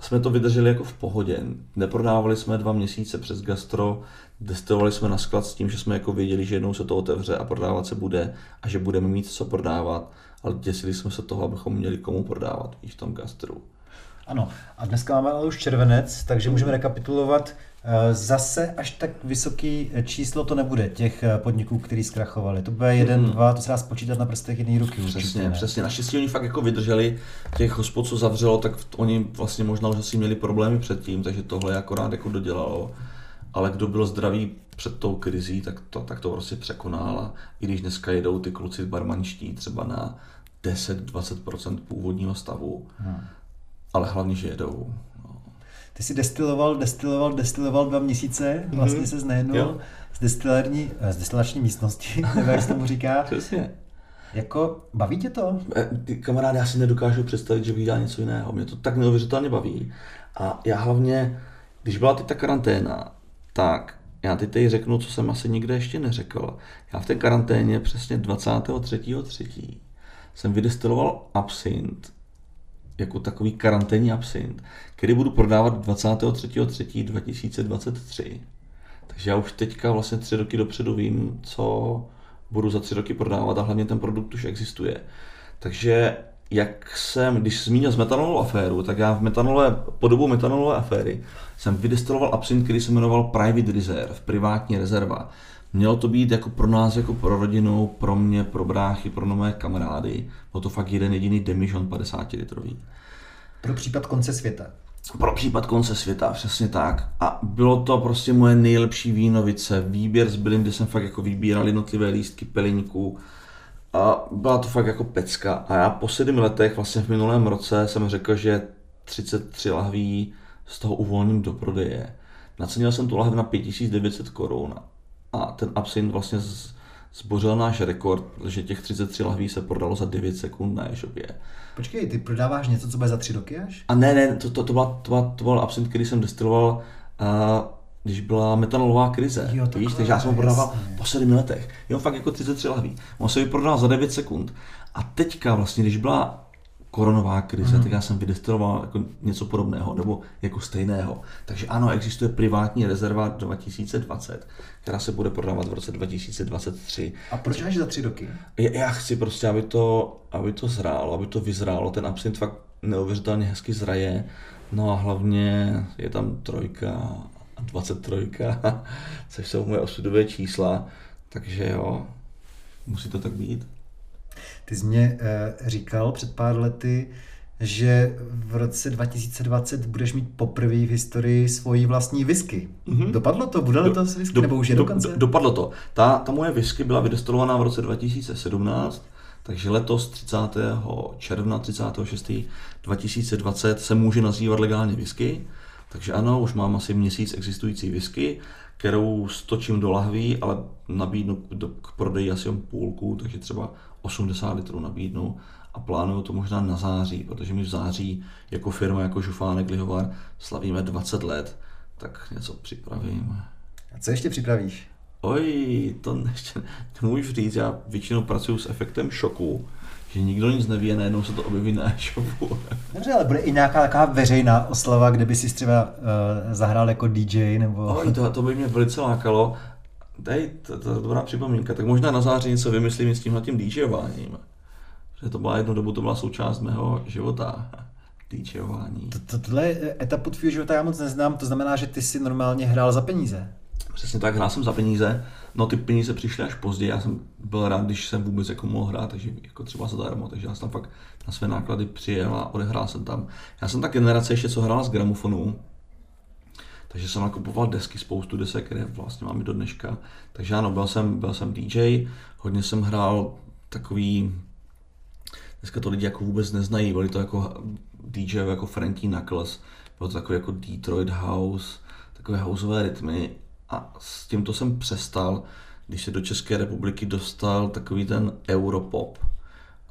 jsme to vydrželi jako v pohodě. Neprodávali jsme dva měsíce přes gastro, destilovali jsme na sklad s tím, že jsme jako věděli, že jednou se to otevře a prodávat se bude a že budeme mít co prodávat ale děsili jsme se toho, abychom měli komu prodávat i v tom gastru. Ano, a dneska máme ale už červenec, takže můžeme rekapitulovat. Eh, zase až tak vysoký číslo to nebude, těch eh, podniků, který zkrachovali. To bude jeden, hmm. dva, to se dá spočítat na prstech jedné ruky. Přesně, určitě, přesně. Naštěstí oni fakt jako vydrželi těch hospod, co zavřelo, tak oni vlastně možná už asi měli problémy předtím, takže tohle akorát jako dodělalo. Ale kdo byl zdravý před tou krizí, tak to, tak to prostě překonal. A i když dneska jedou ty kluci barmanští třeba na 10-20% původního stavu, hmm. ale hlavně, že jedou. No. Ty jsi destiloval, destiloval, destiloval dva měsíce, mhm. vlastně se najednou z destilární, eh, z destilační místnosti, nebo jak se tomu říká. Přesně. Jako, baví tě to? Eh, ty kamarád, já si nedokážu představit, že bych dělal něco jiného. Mě to tak neuvěřitelně baví. A já hlavně, když byla teď ta karanténa, tak já teď tady řeknu, co jsem asi nikde ještě neřekl. Já v té karanténě přesně 23.3. jsem vydestiloval absint, jako takový karanténní absint, který budu prodávat 23.3.2023. Takže já už teďka vlastně tři roky dopředu vím, co budu za tři roky prodávat a hlavně ten produkt už existuje. Takže jak jsem, když zmínil z metanolovou aféru, tak já v metanolové, po dobu metanolové aféry jsem vydestiloval absint, který se jmenoval Private Reserve, privátní rezerva. Mělo to být jako pro nás, jako pro rodinu, pro mě, pro bráchy, pro nové kamarády. Byl to fakt jeden jediný demižon 50 litrový. Pro případ konce světa. Pro případ konce světa, přesně tak. A bylo to prostě moje nejlepší vínovice, výběr z bylin, kde jsem fakt jako vybíral jednotlivé lístky peliníků A byla to fakt jako pecka. A já po sedmi letech, vlastně v minulém roce, jsem řekl, že 33 lahví z toho uvolním do prodeje. Nacenil jsem tu lahev na 5900 korun a ten absint vlastně z, zbořil náš rekord, že těch 33 lahví se prodalo za 9 sekund na e-shopě. Počkej, ty prodáváš něco, co bude za tři roky až? A ne, ne, to, to, to, byla, to, byla, to byl absint, který jsem destiloval, uh, když byla metanolová krize. Jo, víš, takže já jsem ho prodával jasně. po sedmi letech. Jo, fakt jako 33 lahví. On se vyprodal za 9 sekund. A teďka vlastně, když byla koronová krize, mm. tak já jsem vydestiloval jako něco podobného, nebo jako stejného. Takže ano, existuje privátní rezerva 2020, která se bude prodávat v roce 2023. A proč až za tři roky? Já já chci prostě, aby to, aby to zrálo, aby to vyzrálo. Ten absint fakt neuvěřitelně hezky zraje. No a hlavně je tam trojka a 23, což jsou moje osudové čísla. Takže jo, musí to tak být. Ty jsi mě eh, říkal před pár lety, že v roce 2020 budeš mít poprvé v historii svoji vlastní whisky. Mhm. Dopadlo to? Bude letos whisky? Do- Nebo už je do- dokonce? do- Dopadlo to. Ta, ta moje whisky byla vydestilovaná v roce 2017, takže letos 30. června, 36. 2020 se může nazývat legálně whisky. Takže ano, už mám asi měsíc existující whisky, kterou stočím do lahví, ale nabídnu k prodeji asi půlku, takže třeba 80 litrů nabídnu a plánuju to možná na září, protože my v září jako firma, jako Žufánek Lihovar slavíme 20 let, tak něco připravím. A co ještě připravíš? Oj, to ještě nemůžu říct, já většinou pracuji s efektem šoku, že nikdo nic neví a najednou se to objeví na e-shopu. Dobře, ale bude i nějaká taková veřejná oslava, kde by si třeba uh, zahrál jako DJ nebo... Oj, to, to by mě velice lákalo. Dej, to, to je dobrá připomínka. Tak možná na září něco vymyslím s tímhle tím DJováním. Že to byla jednu dobu, to byla součást mého života. DJování. To, to, tohle etapu tvýho života já moc neznám, to znamená, že ty si normálně hrál za peníze. Přesně tak, hrál jsem za peníze. No ty peníze přišly až později, já jsem byl rád, když jsem vůbec jako mohl hrát, takže jako třeba zadarmo, takže já jsem tam fakt na své náklady přijel a odehrál jsem tam. Já jsem ta generace ještě, co hrála z gramofonu, takže jsem nakupoval desky, spoustu desek, které vlastně mám i do dneška. Takže ano, byl jsem, byl jsem DJ, hodně jsem hrál takový, dneska to lidi jako vůbec neznají, byli to jako DJ jako Frankie Knuckles, bylo to takový jako Detroit House, takové houseové rytmy a s tímto jsem přestal, když se do České republiky dostal takový ten Europop.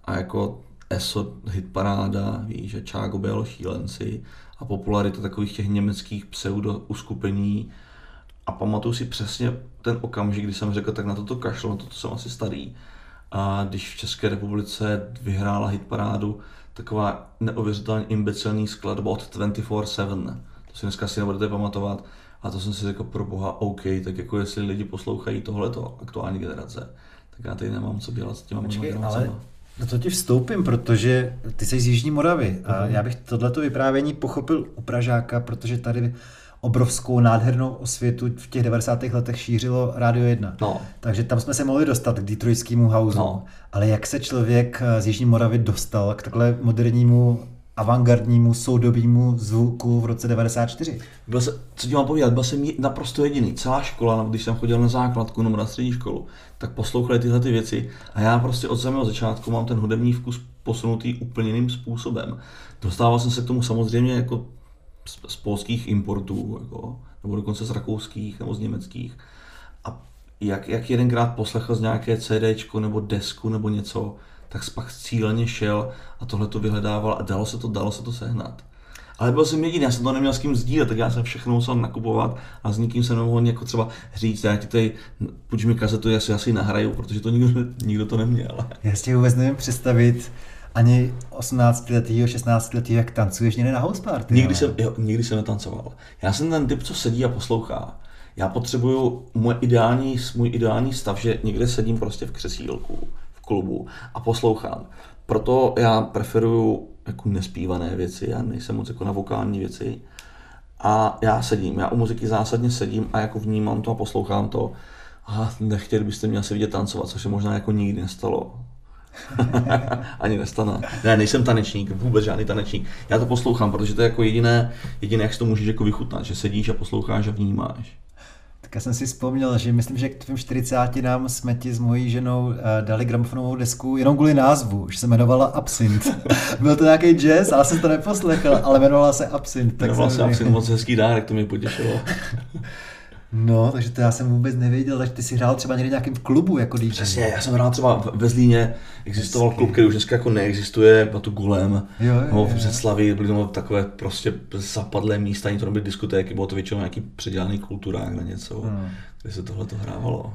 A jako ESO hitparáda, víš, že Čágo byl šílenci a popularita takových těch německých pseudo uskupení a pamatuju si přesně ten okamžik, kdy jsem řekl, tak na toto kašlo, na toto jsem asi starý. A když v České republice vyhrála hitparádu taková neuvěřitelně imbecilní skladba od 24-7, to si dneska asi nebudete pamatovat, a to jsem si řekl, pro boha, OK, tak jako jestli lidi poslouchají tohleto, aktuální generace, tak já tady nemám co dělat s těma Počkej, ale do toho ti vstoupím, protože ty jsi z Jižní Moravy a Mhm. já bych tohleto vyprávění pochopil u Pražáka, protože tady obrovskou nádhernou osvětu v těch 90. letech šířilo Rádio 1. No. Takže tam jsme se mohli dostat k detroitskému houseu. No. Ale jak se člověk eh, z Jižní Moravy dostal k takhle modernímu, avantgardnímu, soudobému zvuku v roce 94? Byl se, co ti mám povídat, byl jsem naprosto jediný. Celá škola, když jsem chodil na základku nebo na střední školu, tak poslouchali tyhle ty věci a já prostě od samého začátku mám ten hudební vkus posunutý úplně jiným způsobem. Dostával jsem se k tomu samozřejmě jako z, z polských importů, jako, nebo dokonce z rakouských nebo z německých. A jak, jak jedenkrát poslechl z nějaké CDčko nebo desku nebo něco, tak pak cíleně šel a tohle to vyhledával a dalo se to, dalo se to sehnat. Ale byl jsem jediný, já jsem to neměl s kým sdílet, tak já jsem všechno musel nakupovat a s nikým jsem nemohl jako třeba říct, já ti tady, půjč mi kazetu, já si asi nahraju, protože to nikdo, nikdo to neměl. Já si vůbec nevím představit ani 18 letýho, 16 letýho, jak tancuješ někde na house party. Nikdy ale- jsem, jo, nikdy jsem netancoval. Já jsem ten typ, co sedí a poslouchá. Já potřebuju můj ideální, můj ideální stav, že někde sedím prostě v křesílku, klubu a poslouchám. Proto já preferuju jako nespívané věci, já nejsem moc jako na vokální věci. A já sedím, já u muziky zásadně sedím a jako vnímám to a poslouchám to. A nechtěli byste mě asi vidět tancovat, což se možná jako nikdy nestalo. Ani nestane. Ne, nejsem tanečník, vůbec žádný tanečník. Já to poslouchám, protože to je jako jediné, jediné, jak si to můžeš jako vychutnat, že sedíš a posloucháš a vnímáš. Tak já jsem si vzpomněl, že myslím, že k tvým 40 nám jsme ti s mojí ženou eh, dali gramofonovou desku jenom kvůli názvu, že se jmenovala Absint. Byl to nějaký jazz, ale jsem to neposlechl, ale jmenovala se Absint. Tak jmenovala se Absint, moc hezký dárek, to mě potěšilo. No, takže to já jsem vůbec nevěděl, takže ty jsi hrál třeba někdy nějakým klubu jako DJ. Přesně, já jsem hrál třeba ve Zlíně, existoval Hezky. klub, který už dneska jako neexistuje, byl to Gulem, jo, jo, no, v Břeclavi byly tam takové prostě zapadlé místa, ani to nebyly diskotéky, bylo to většinou nějaký předělaný kulturák na něco, hmm. kde se tohle to hrávalo.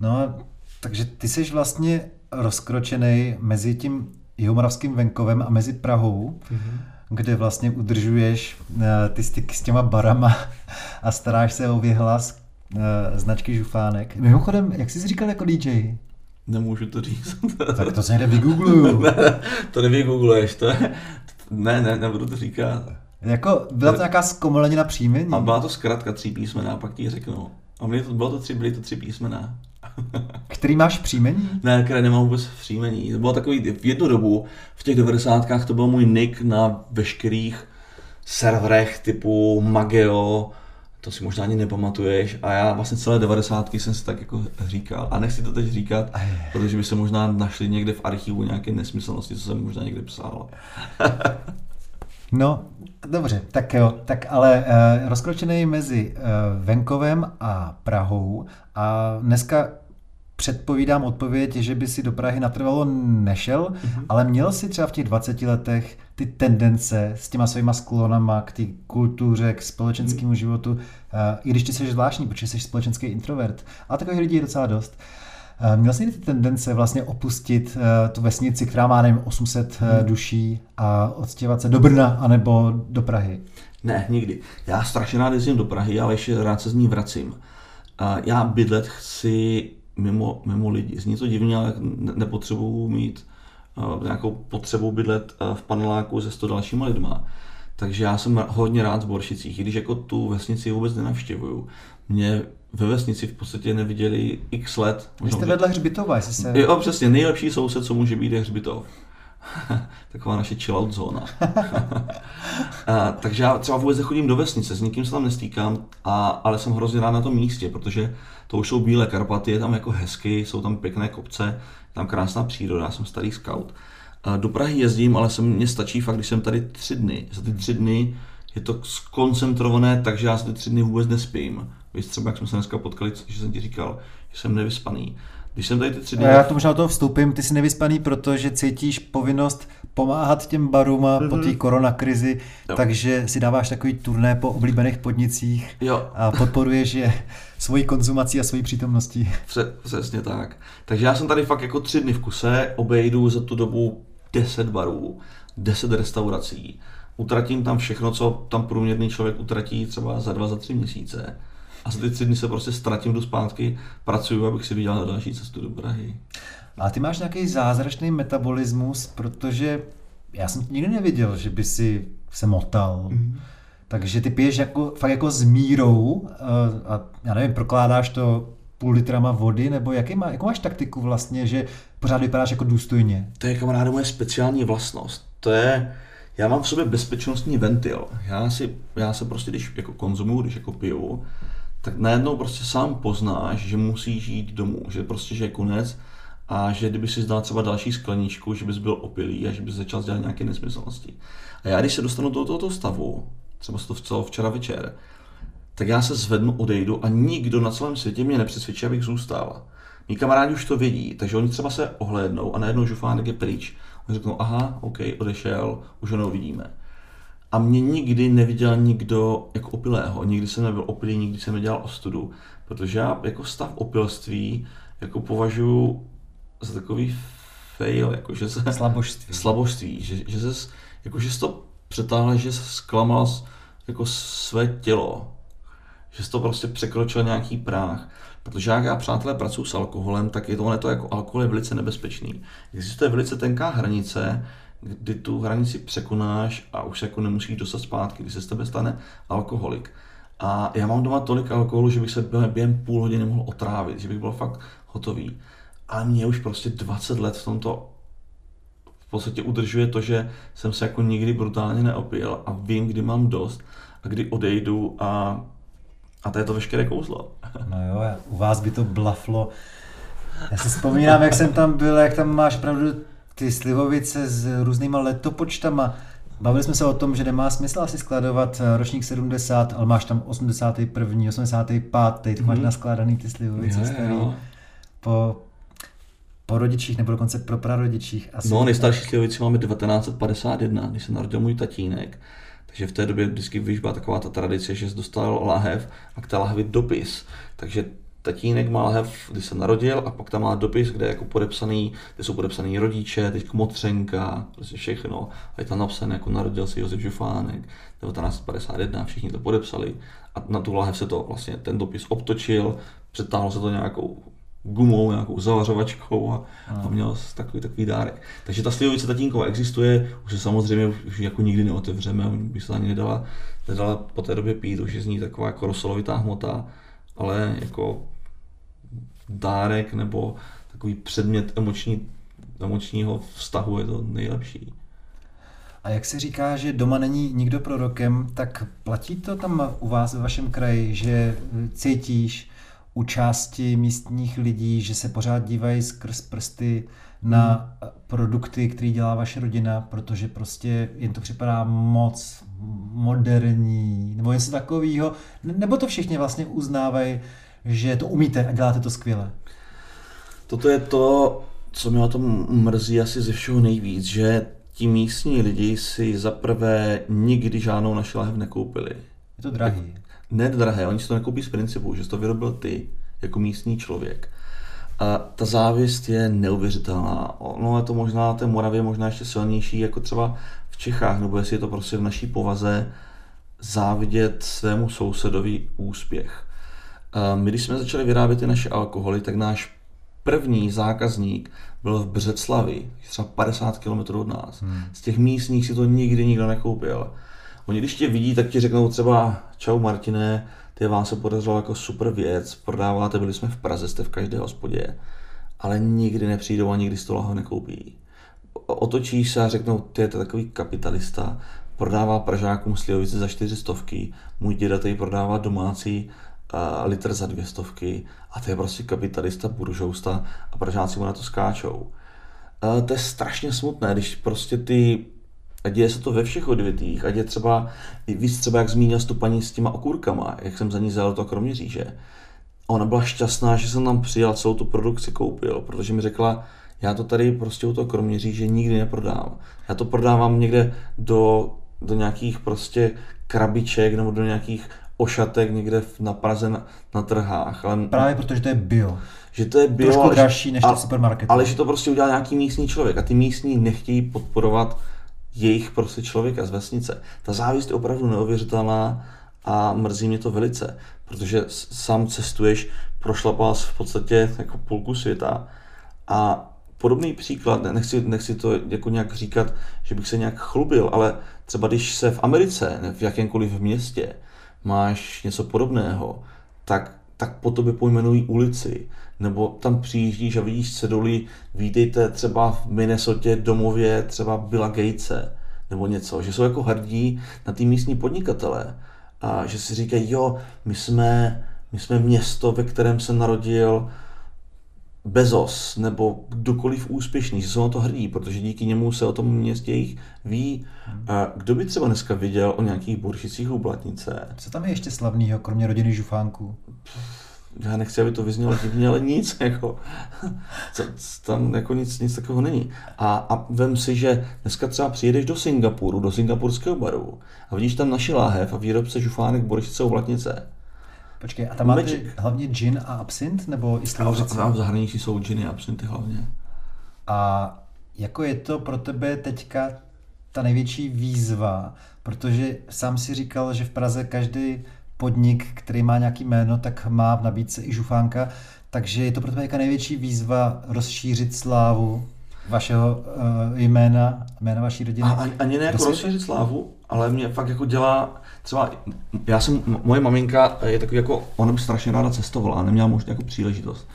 No, takže ty jsi vlastně rozkročený mezi tím jihomoravským venkovem a mezi Prahou. Mm-hmm kde vlastně udržuješ uh, ty styky s těma barama a staráš se o vyhlas uh, značky Žufánek. Mimochodem, jak jsi říkal jako DJ? Nemůžu to říct. tak to se někde vygoogluju. ne, to nevygoogluješ, to je, ne, ne, nebudu to říkat. Jako, byla to nějaká zkomolenina příjmení? A byla to zkrátka tří písmena, pak ti řeknu. A byly to, bylo to tři, byly to tři písmena. Který máš příjmení? Ne, které nemám vůbec příjmení. To bylo takový, v jednu dobu, v těch 90. to byl můj nick na veškerých serverech typu Mageo, to si možná ani nepamatuješ a já vlastně celé 90. jsem si tak jako říkal a nechci to teď říkat, protože by se možná našli někde v archivu nějaké nesmyslnosti, co jsem možná někde psal. no, dobře, tak jo, tak ale uh, rozkročený mezi uh, venkovem a Prahou a dneska předpovídám odpověď, že by si do Prahy natrvalo nešel, mm-hmm. ale měl si třeba v těch 20 letech ty tendence s těma svýma sklonama k té kultuře, k společenskému mm-hmm. životu, uh, i když ty jsi zvláštní, protože jsi společenský introvert. A takových lidí je docela dost. Uh, měl jsi ty tendence vlastně opustit uh, tu vesnici, která má, nevím, 800 mm. duší a odstěvat se do Brna anebo do Prahy? Ne, nikdy. Já strašně rád jezdím do Prahy, ale ještě rád se z ní vracím. Já bydlet chci mimo, mimo lidi. Zní to divně, ale nepotřebuju mít nějakou potřebu bydlet v paneláku se sto dalšíma lidma. Takže já jsem hodně rád z Boršicích, i když jako tu vesnici vůbec nenavštěvuju. Mě ve vesnici v podstatě neviděli x let. Vy jste vedle Hřbitova, jestli se... Jo, přesně, nejlepší soused, co může být, je Hřbitov. Taková naše chillout zóna. a, takže já třeba vůbec nechodím do vesnice, s nikým se tam nestýkám, a, ale jsem hrozně rád na tom místě, protože to už jsou bílé Karpaty, je tam jako hezky, jsou tam pěkné kopce, je tam krásná příroda, já jsem starý scout. A do Prahy jezdím, ale se mně stačí fakt, když jsem tady tři dny. Za ty tři dny je to skoncentrované, takže já za ty tři dny vůbec nespím. Víš třeba, jak jsme se dneska potkali, že jsem ti říkal, že jsem nevyspaný. Když jsem tady ty tři dny... Já to možná do toho vstoupím, ty jsi nevyspaný, protože cítíš povinnost pomáhat těm barům mm-hmm. po té mhm. koronakrizi, jo. takže si dáváš takový turné po oblíbených podnicích jo. a podporuješ je svojí konzumací a svojí přítomností. Přesně tak. Takže já jsem tady fakt jako tři dny v kuse, obejdu za tu dobu 10 barů, 10 restaurací, utratím tam všechno, co tam průměrný člověk utratí třeba za dva, za tři měsíce a za ty tři dny se prostě ztratím, do zpátky, pracuju, abych si vydělal další cestu do Prahy. A ty máš nějaký zázračný metabolismus, protože já jsem nikdy neviděl, že by si se motal. Mm-hmm. Takže ty piješ jako, fakt jako s mírou a, eh, a já nevím, prokládáš to půl litrama vody, nebo jaký má, jakou máš taktiku vlastně, že pořád vypadáš jako důstojně? To je kamaráde moje speciální vlastnost. To je, já mám v sobě bezpečnostní ventil. Já, si, já se prostě, když jako konzumuju, když jako piju, tak najednou prostě sám poznáš, že musíš jít domů, že prostě, že je konec a že kdyby si zdal třeba další skleničku, že bys byl opilý a že bys začal dělat nějaké nesmyslnosti. A já když se dostanu do tohoto stavu, třeba to co včera večer, tak já se zvednu, odejdu a nikdo na celém světě mě nepřesvědčí, abych zůstal. Mí kamarádi už to vědí, takže oni třeba se ohlédnou a najednou žufánek je pryč. Oni řeknou, aha, OK, odešel, už ho neuvidíme. A mě nikdy neviděl nikdo jako opilého. Nikdy jsem nebyl opilý, nikdy jsem nedělal ostudu. Protože já jako stav opilství jako považuji za takový fail, jako že se... Slabožství. Slabožství, že, že se, jako že jsi to přetáhl, že se zklamal jako své tělo. Že jsi to prostě překročil nějaký práh. Protože jak já, přátelé, pracuji s alkoholem, tak je to, to jako alkohol je velice nebezpečný. Existuje velice tenká hranice, kdy tu hranici překonáš a už se jako nemusíš dostat zpátky, kdy se z tebe stane alkoholik. A já mám doma tolik alkoholu, že bych se během půl hodiny mohl otrávit, že bych byl fakt hotový. Ale mě už prostě 20 let v tomto v podstatě udržuje to, že jsem se jako nikdy brutálně neopil a vím, kdy mám dost a kdy odejdu a A to je to veškeré kouzlo. No jo, u vás by to blaflo. Já si vzpomínám, jak jsem tam byl, jak tam máš pravdu ty slivovice s různýma letopočtama. Bavili jsme se o tom, že nemá smysl asi skladovat eh, ročník 70, ale máš tam 81., 85., tak máš Mhm. naskládaný ty slivovice Jo, starý jo. po, po rodičích nebo dokonce pro prarodičích. Asi. No, nejstarší slivovici máme 1951, když se narodil můj tatínek. Takže v té době vždycky víš, byla taková ta tradice, že dostal lahev a k té lahvi dopis. Takže tatínek má lahev, když se narodil a pak tam má dopis, kde jako podepsaný, kde jsou podepsaný rodiče, teď motřenka, prostě všechno. A je tam napsané, jako narodil se Josef Žufánek, 1951, všichni to podepsali. A na tu lahev se to vlastně ten dopis obtočil, přetáhlo se to nějakou gumou, nějakou zavařovačkou a, a měl jsi takový, takový dárek. Takže ta slivovice tatínková existuje, už se samozřejmě už, jako nikdy neotevřeme, by se ani nedala, nedala po té době pít, už je z ní taková jako rosolovitá hmota, ale jako dárek nebo takový předmět emoční, emočního vztahu je to nejlepší. A jak se říká, že doma není nikdo prorokem, tak platí to tam u vás ve vašem kraji, že cítíš u části místních lidí, že se pořád dívají skrz prsty na produkty, které dělá vaše rodina, protože prostě jim to připadá moc moderní, nebo něco takového, nebo to všichni vlastně uznávají, že to umíte a děláte to skvěle. Toto je to, co mě na tom mrzí asi ze všeho nejvíc, že ti místní lidi si zaprvé nikdy žádnou naši lahev nekoupili. Je to drahý. Ne drahé, oni si to nekoupí z principu, že jsi to vyrobil ty, jako místní člověk. A ta závist je neuvěřitelná. Ono je to možná na té Moravě možná ještě silnější, jako třeba v Čechách, nebo jestli je to prostě v naší povaze závidět svému sousedovi úspěch. A my, když jsme začali vyrábět ty naše alkoholy, tak náš první zákazník byl v Břeclavi, třeba 50 km od nás. Hmm. Z těch místních si to nikdy nikdo nekoupil. Oni když tě vidí, tak ti řeknou třeba čau Martine, ty vám se podařilo jako super věc, prodáváte, byli jsme v Praze, jste v každé hospodě, ale nikdy nepřijdou a nikdy z toho nekoupí. Otočíš se a řeknou, ty je to takový kapitalista, prodává Pražákům slivovice za čtyři stovky, můj děda tady prodává domácí litr za dvě stovky a to je prostě kapitalista, buržousta a Pražáci mu na to skáčou. Uh, to je strašně smutné, když prostě ty a děje se to ve všech odvětvích, ať je třeba, víc třeba jak zmínil tu paní s těma okurkama, jak jsem za ní zajel to Kroměříže. Ona byla šťastná, že jsem tam přijel celou tu produkci koupil, protože mi řekla, já to tady prostě u toho Kroměříže nikdy neprodám. Já to prodávám někde do, do nějakých prostě krabiček nebo do nějakých ošatek někde na Praze na, na trhách. Ale, Právě protože to je bio. že to je bio, Trošku dražší než a- v supermarketu. Ale že to prostě udělá nějaký místní člověk a ty místní nechtějí podporovat jejich prostě člověka z vesnice. Ta závist je opravdu neuvěřitelná a mrzí mě to velice, protože sám cestuješ, prošlapal v podstatě jako půlku světa a podobný příklad, ne- nechci, nechci to jako nějak říkat, že bych se nějak chlubil, ale třeba když se v Americe, v jakémkoliv městě, máš něco podobného, tak, tak po tobě pojmenují ulici, nebo tam přijíždíš a vidíš ceduli, vítejte třeba v Minnesotě domově třeba Billa Gatese, nebo něco, že jsou jako hrdí na ty místní podnikatele. A že si říkají, jo, my jsme, my jsme město, ve kterém se narodil Bezos nebo kdokoliv úspěšný, že jsou na to hrdí, protože díky němu se o tom městě jich ví. A kdo by třeba dneska viděl o nějakých buršicích u Blatnice? Co tam je ještě slavného, kromě rodiny žufánků? Já nechci, aby to vyznělo divně, ale nic, jako, tam jako nic, nic takového není. A, a vem si, že dneska třeba přijedeš do Singapuru, do singapurského baru a vidíš tam naši láhev a výrobce žufánek Boryšice u Blatnice. Počkej, a tam máte hlavně gin a absint, nebo i A v, slivovice? v zahraničí jsou džiny a absinty hlavně. A jako je to pro tebe teďka ta největší výzva, protože sám si říkal, že v Praze každý podnik, který má nějaký jméno, tak má v nabídce i žufánka, takže je to pro tebe teďka největší výzva rozšířit slávu vašeho uh, jména, jména vaší rodiny. A ani, ani ne jako rozšířit slávu, ale mě fakt jako dělá, třeba já jsem, moje maminka je takový jako, ona by strašně ráda cestovala a neměla možná jako příležitost.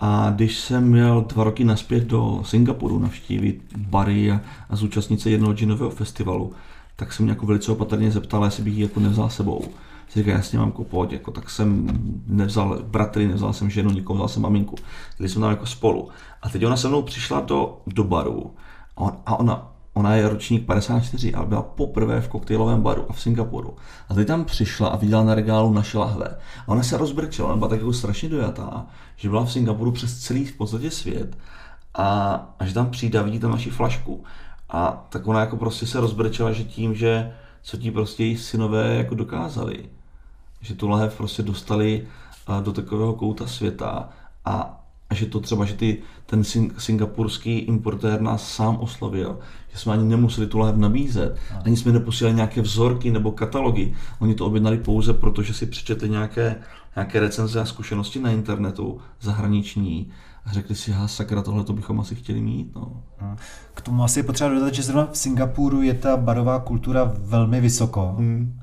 A když jsem měl dva roky naspět do Singapuru navštívit bary a, a zúčastnit se jednoho ginového festivalu, tak jsem mě jako velice opatrně zeptal, jestli bych ji jako nevzal sebou. Si říká, jasně mám pojď, jako, tak jsem nevzal bratry, nevzal jsem ženu, nikomu, vzal jsem maminku. Byli jsme tam jako spolu. A teď ona se mnou přišla do, do baru a, on, a ona, ona je ročník 54, ale byla poprvé v koktejlovém baru a v Singapuru. A teď tam přišla a viděla na regálu naše lahve. A ona se rozbrčela, ona byla tak jako strašně dojatá, že byla v Singapuru přes celý v podstatě svět a, a že tam přijde a vidí tam naši flašku. A tak ona jako prostě se rozbrčela, že tím, že co ti prostě její synové jako dokázali. Že tu lahev prostě dostali do takového kouta světa a, a že to třeba, že ty, ten singapurský importér nás sám oslovil, že jsme ani nemuseli tu lahev nabízet, ani jsme neposílali nějaké vzorky nebo katalogy. Oni to objednali pouze proto, že si přečetli nějaké, nějaké recenze a zkušenosti na internetu zahraniční a řekli si, ha, sakra, tohle to bychom asi chtěli mít. No. K tomu asi je potřeba dodat, že zrovna v Singapuru je ta barová kultura velmi vysoko. Hmm.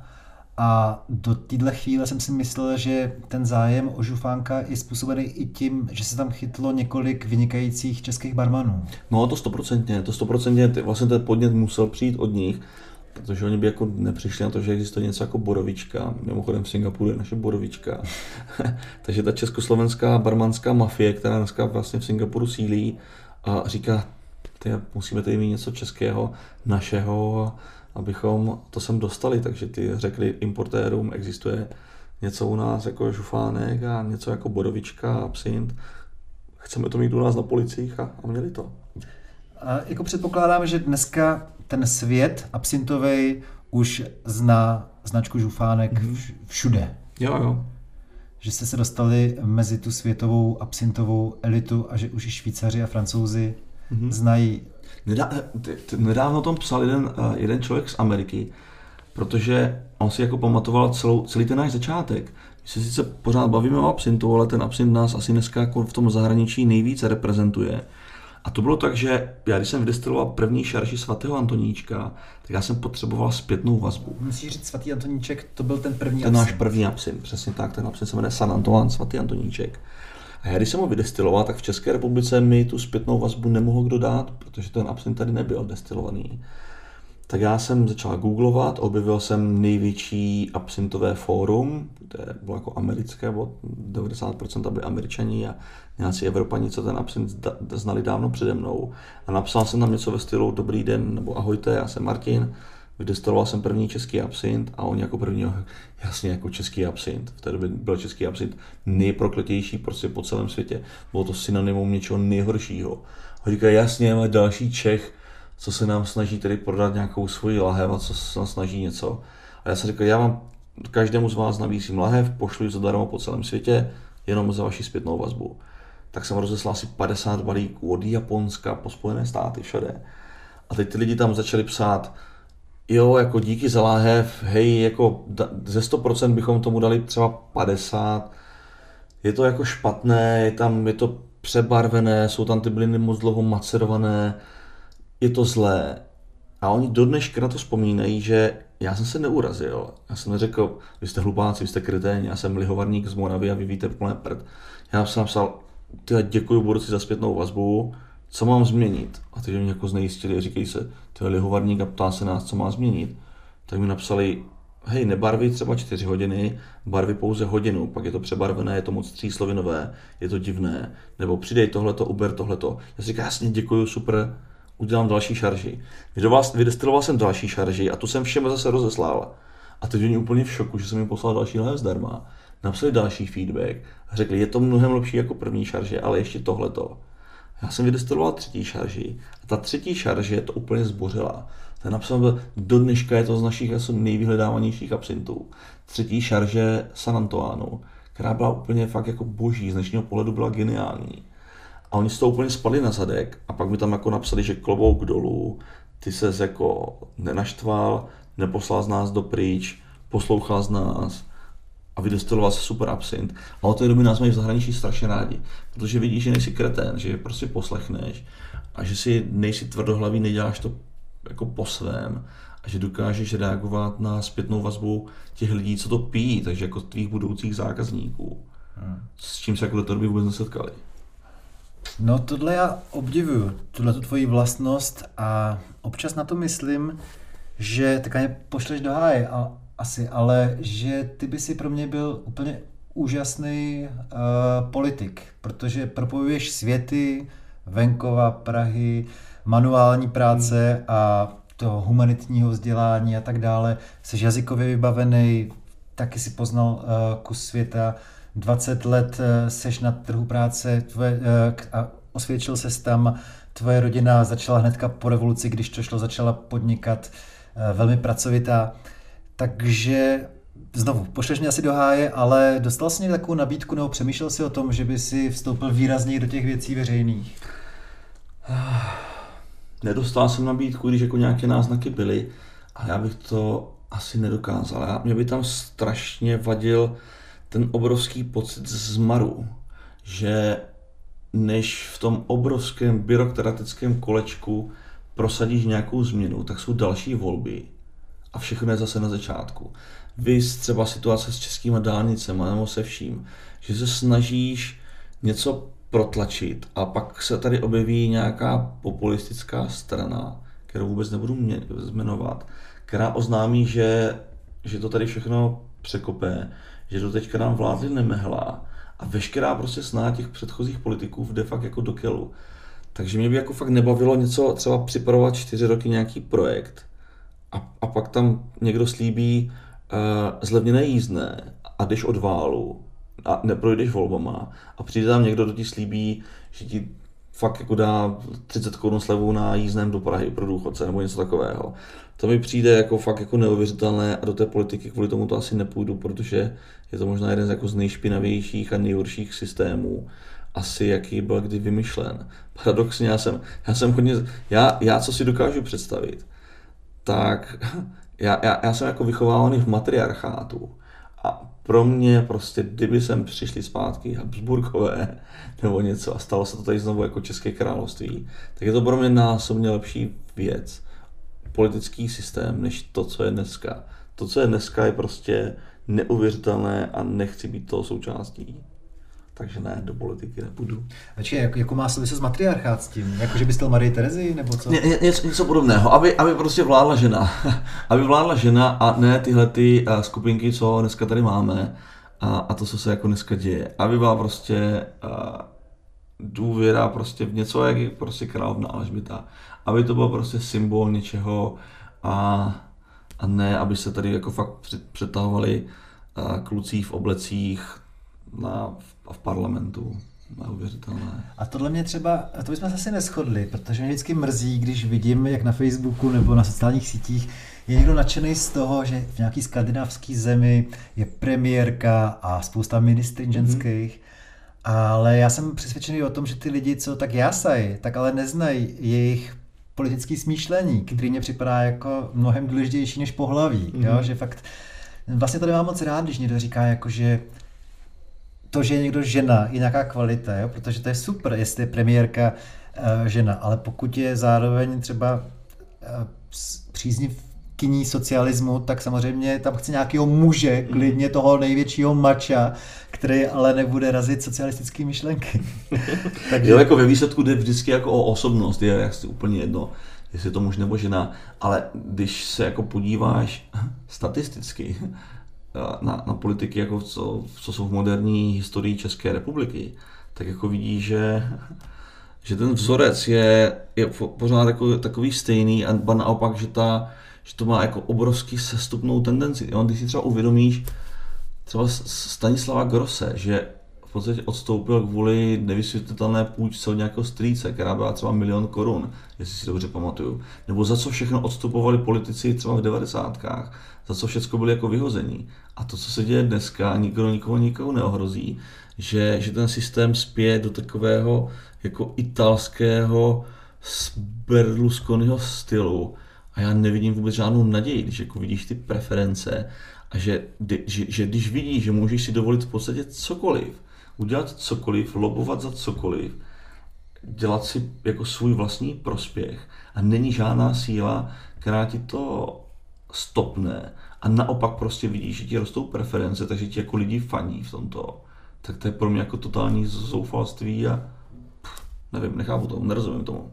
A do téhle chvíle jsem si myslel, že ten zájem o žufánka je způsobený i tím, že se tam chytlo několik vynikajících českých barmanů. No to stoprocentně, to stoprocentně, vlastně ten podnět musel přijít od nich, protože oni by jako nepřišli na to, že existuje něco jako borovička. Mimochodem v Singapuru je naše borovička. Takže ta československá barmanská mafie, která dneska vlastně v Singapuru sílí, a říká, musíme tady mít něco českého, našeho, abychom to sem dostali. Takže ty řekli importérům, existuje něco u nás jako žufánek a něco jako borovička, absint. Chceme to mít u nás na policích a, a měli to. A jako předpokládám, že dneska ten svět absintový už zná značku žufánek mm-hmm. všude. Jo, jo. Že jste se dostali mezi tu světovou absintovou elitu a že už i Švýcaři a Francouzi mm-hmm. znají. Nedá, nedávno o tom psal jeden, uh, jeden člověk z Ameriky, protože on si jako pamatoval celou, celý ten náš začátek. My se sice pořád bavíme o absintu, ale ten absint nás asi dneska jako v tom zahraničí nejvíce reprezentuje. A to bylo tak, že já když jsem vydestiloval první šarži svatého Antoníčka, tak já jsem potřeboval zpětnou vazbu. Musíš říct svatý Antoníček, to byl ten první Ten náš první absint, přesně tak, ten absint se jmenuje San Antoine, svatý Antoníček. A já když jsem ho vydestiloval, tak v České republice mi tu zpětnou vazbu nemohl kdo dát, protože ten absint tady nebyl destilovaný tak já jsem začal googlovat, objevil jsem největší absintové fórum, které bylo jako americké, bylo 90% byli američani a nějací Evropani, co ten absint znali dávno přede mnou. A napsal jsem tam něco ve stylu Dobrý den nebo Ahojte, já jsem Martin, vydestiloval jsem první český absint a on jako první, jasně jako český absint. V té době byl český absint nejprokletější prostě po celém světě. Bylo to synonymum něčeho nejhoršího. A říká, jasně, ale další Čech, co se nám snaží tedy prodat nějakou svoji lahev a co se nám snaží něco. A já jsem řekl, já vám každému z vás nabízím lahev, pošlu ji zadarmo po celém světě, jenom za vaši zpětnou vazbu. Tak jsem rozeslal asi 50 balíků od Japonska po Spojené státy, všude. A teď ty lidi tam začali psát, jo, jako díky za láhev, hej, jako ze 100% bychom tomu dali třeba 50, je to jako špatné, je tam, je to přebarvené, jsou tam ty byliny moc dlouho macerované, je to zlé. A oni do dneška na to vzpomínají, že já jsem se neurazil. Já jsem neřekl, vy jste hlupáci, vy jste kryténi, já jsem lihovarník z Moravy a vy víte plné prd. Já jsem napsal, ty děkuji borci za zpětnou vazbu, co mám změnit? A teď mě jako znejistili a říkají se, ty lihovarník a ptá se nás, co má změnit. Tak mi napsali, hej, nebarví třeba 4 hodiny, barvy pouze hodinu, pak je to přebarvené, je to moc tříslovinové, je to divné, nebo přidej tohleto, uber tohleto. Já si říkám, jasně, děkuji, super, udělám další šarži. Vydestiloval jsem další šarži a tu jsem všem zase rozeslal. A teď oni úplně v šoku, že jsem jim poslal další lév zdarma. Napsali další feedback a řekli, je to mnohem lepší jako první šarže, ale ještě tohleto. Já jsem vydestiloval třetí šarži a ta třetí šarže to úplně zbořila. Ten napsal, do dneška je to z našich asi nejvyhledávanějších absintů. Třetí šarže San Antoánu, která byla úplně fakt jako boží, z dnešního pohledu byla geniální. A oni z toho úplně spadli na zadek a pak mi tam jako napsali, že klobouk dolů, ty se jako nenaštval, neposlal z nás do pryč, poslouchal z nás a vydestiloval se super absint. A od té doby nás mají v zahraničí strašně rádi, protože vidíš, že nejsi kretén, že je prostě poslechneš a že si nejsi tvrdohlavý, neděláš to jako po svém a že dokážeš reagovat na zpětnou vazbu těch lidí, co to pijí, takže jako tvých budoucích zákazníků. Hmm. S čím se jako do té doby vůbec nesetkali. No tohle já obdivuju, tuhle tu tvoji vlastnost a občas na to myslím, že tak mě pošleš do háje a asi, ale že ty by si pro mě byl úplně úžasný uh, politik, protože propojuješ světy, venkova, Prahy, manuální práce hmm. a toho humanitního vzdělání a tak dále. Jsi jazykově vybavený, taky si poznal uh, kus světa, 20 let uh, seš na trhu práce tvoje, uh, a osvědčil se tam, tvoje rodina začala hnedka po revoluci, když to šlo, začala podnikat, uh, velmi pracovitá. Takže znovu, pošleš mě asi do háje, ale dostal jsi někdy takovou nabídku nebo přemýšlel si o tom, že by si vstoupil výrazněji do těch věcí veřejných? Nedostal jsem nabídku, když jako nějaké náznaky byly, ale já bych to asi nedokázal. Já, mě by tam strašně vadil ten obrovský pocit zmaru, že než v tom obrovském byrokratickém kolečku prosadíš nějakou změnu, tak jsou další volby a všechno je zase na začátku. Vy třeba situace s českýma dálnicemi nebo se vším, že se snažíš něco protlačit a pak se tady objeví nějaká populistická strana, kterou vůbec nebudu jmenovat, která oznámí, že, že to tady všechno překopé, že to teďka nám vládli nemehla a veškerá prostě sná těch předchozích politiků jde fakt jako do kelu. Takže mě by jako fakt nebavilo něco třeba připravovat čtyři roky nějaký projekt a, a pak tam někdo slíbí uh, zlevněné jízdné a jdeš od válu a neprojdeš volbama a přijde tam někdo, kdo ti slíbí, že ti fakt jako dá 30 korun slevu na jízdném do Prahy pro důchodce nebo něco takového. To mi přijde jako fakt jako neuvěřitelné a do té politiky kvůli tomu to asi nepůjdu, protože je to možná jeden z, jako z nejšpinavějších a nejhorších systémů, asi jaký byl kdy vymyšlen. Paradoxně já jsem, já jsem hodně, já, já co si dokážu představit, tak já, já, já jsem jako vychovávaný v matriarchátu a pro mě prostě, kdyby sem přišli zpátky Habsburkové nebo něco a stalo se to tady znovu jako České království, tak je to pro mě násobně lepší věc, politický systém, než to, co je dneska. To, co je dneska, je prostě neuvěřitelné a nechci být toho součástí. Takže ne, do politiky nepůjdu. Počkej, jak, jako má souvislost s matriarchát s tím? Jako, že bys chtěl Marie Terezy, nebo co? Ně, něco, něco podobného, aby, aby prostě vládla žena. aby vládla žena a ne tyhle ty uh, skupinky, co dneska tady máme a, a to, co se jako dneska děje. Aby byla prostě uh, důvěra prostě v něco, jak je prostě královna Alžběta. Aby to byl prostě symbol něčeho a, a ne, aby se tady jako fakt přetahovali uh, kluci v oblecích na, v, v parlamentu. Neuvěřitelné. A tohle mě třeba, to bychom se asi neschodli, protože mě vždycky mrzí, když vidím, jak na Facebooku nebo na sociálních sítích je někdo nadšený z toho, že v nějaký skandinávský zemi je premiérka a spousta ministrin mhm. ženských. Mm-hmm. Ale já jsem přesvědčený o tom, že ty lidi, co tak jásají, tak ale neznají jejich politické smýšlení, který mě připadá jako mnohem důležitější než pohlaví. Mm-hmm. Jo? Že fakt, vlastně to nemám moc rád, když někdo říká, jako, že to, že je někdo žena, je nějaká kvalita, jo? protože to je super, jestli je premiérka uh, žena, ale pokud je zároveň třeba uh, příznivkyní socialismu, tak samozřejmě tam chce nějakého muže, mhm. klidně toho největšího mača, který ale nebude razit socialistické myšlenky. Takže... Jo, jako ve výsledku jde vždycky jako o osobnost, je jak úplně jedno, jestli je to muž nebo žena, ale když se jako podíváš statisticky, na, na politiky, jako co, co jsou v moderní historii České republiky, tak jako vidí, že, že ten vzorec je, je pořád jako, takový stejný a naopak, že, ta, že to má jako obrovský sestupnou tendenci. Jo? Když si třeba uvědomíš třeba Stanislava Grosse, že podstatě odstoupil kvůli nevysvětlitelné půjčce od nějakého strýce, která byla třeba milion korun, jestli si dobře pamatuju. Nebo za co všechno odstupovali politici třeba v devadesátkách za co všechno byli jako vyhození. A to, co se děje dneska, nikdo nikoho nikoho neohrozí, že, že ten systém spěje do takového jako italského Berlusconiho stylu a já nevidím vůbec žádnou naději, když jako vidíš ty preference a že, že, že když vidíš, že můžeš si dovolit v podstatě cokoliv, udělat cokoliv, lobovat za cokoliv, dělat si jako svůj vlastní prospěch a není žádná síla, která ti to stopne a naopak prostě vidíš, že ti rostou preference, takže ti jako lidi faní v tomto, tak to je pro mě jako totální zoufalství a pff, nevím, nechápu to, nerozumím tomu.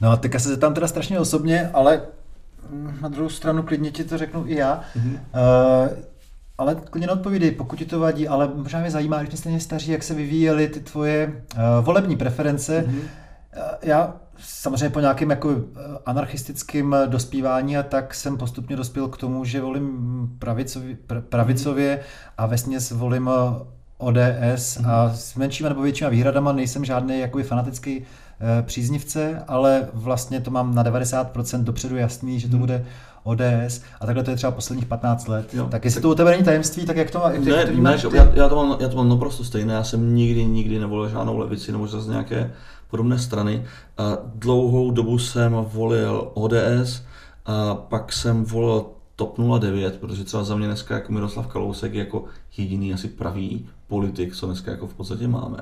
No a teďka se tam teda strašně osobně, ale na druhou stranu klidně ti to řeknu i já. Mm-hmm. Uh, ale klidně neodpovídej, pokud ti to vadí, ale možná mě zajímá, když jste stejně staří, jak se vyvíjely ty tvoje uh, volební preference. Mm-hmm. Já samozřejmě po nějakém jako anarchistickém dospívání a tak jsem postupně dospěl k tomu, že volím pravicově, pravicově a ve volím ODS a s menšíma nebo většíma výhradama nejsem žádný jakoby fanatický Eh, příznivce, ale vlastně to mám na 90% dopředu jasný, že to hmm. bude ODS a takhle to je třeba posledních 15 let. Jo, tak jestli tak... to u tebe není tajemství, tak jak to, má, jak ne, to ne, já, já, to mám, já to mám naprosto stejné, já jsem nikdy, nikdy nevolil žádnou levici nebo z nějaké podobné strany. A dlouhou dobu jsem volil ODS a pak jsem volil TOP 09, protože třeba za mě dneska jako Miroslav Kalousek je jako jediný asi pravý politik, co dneska jako v podstatě máme.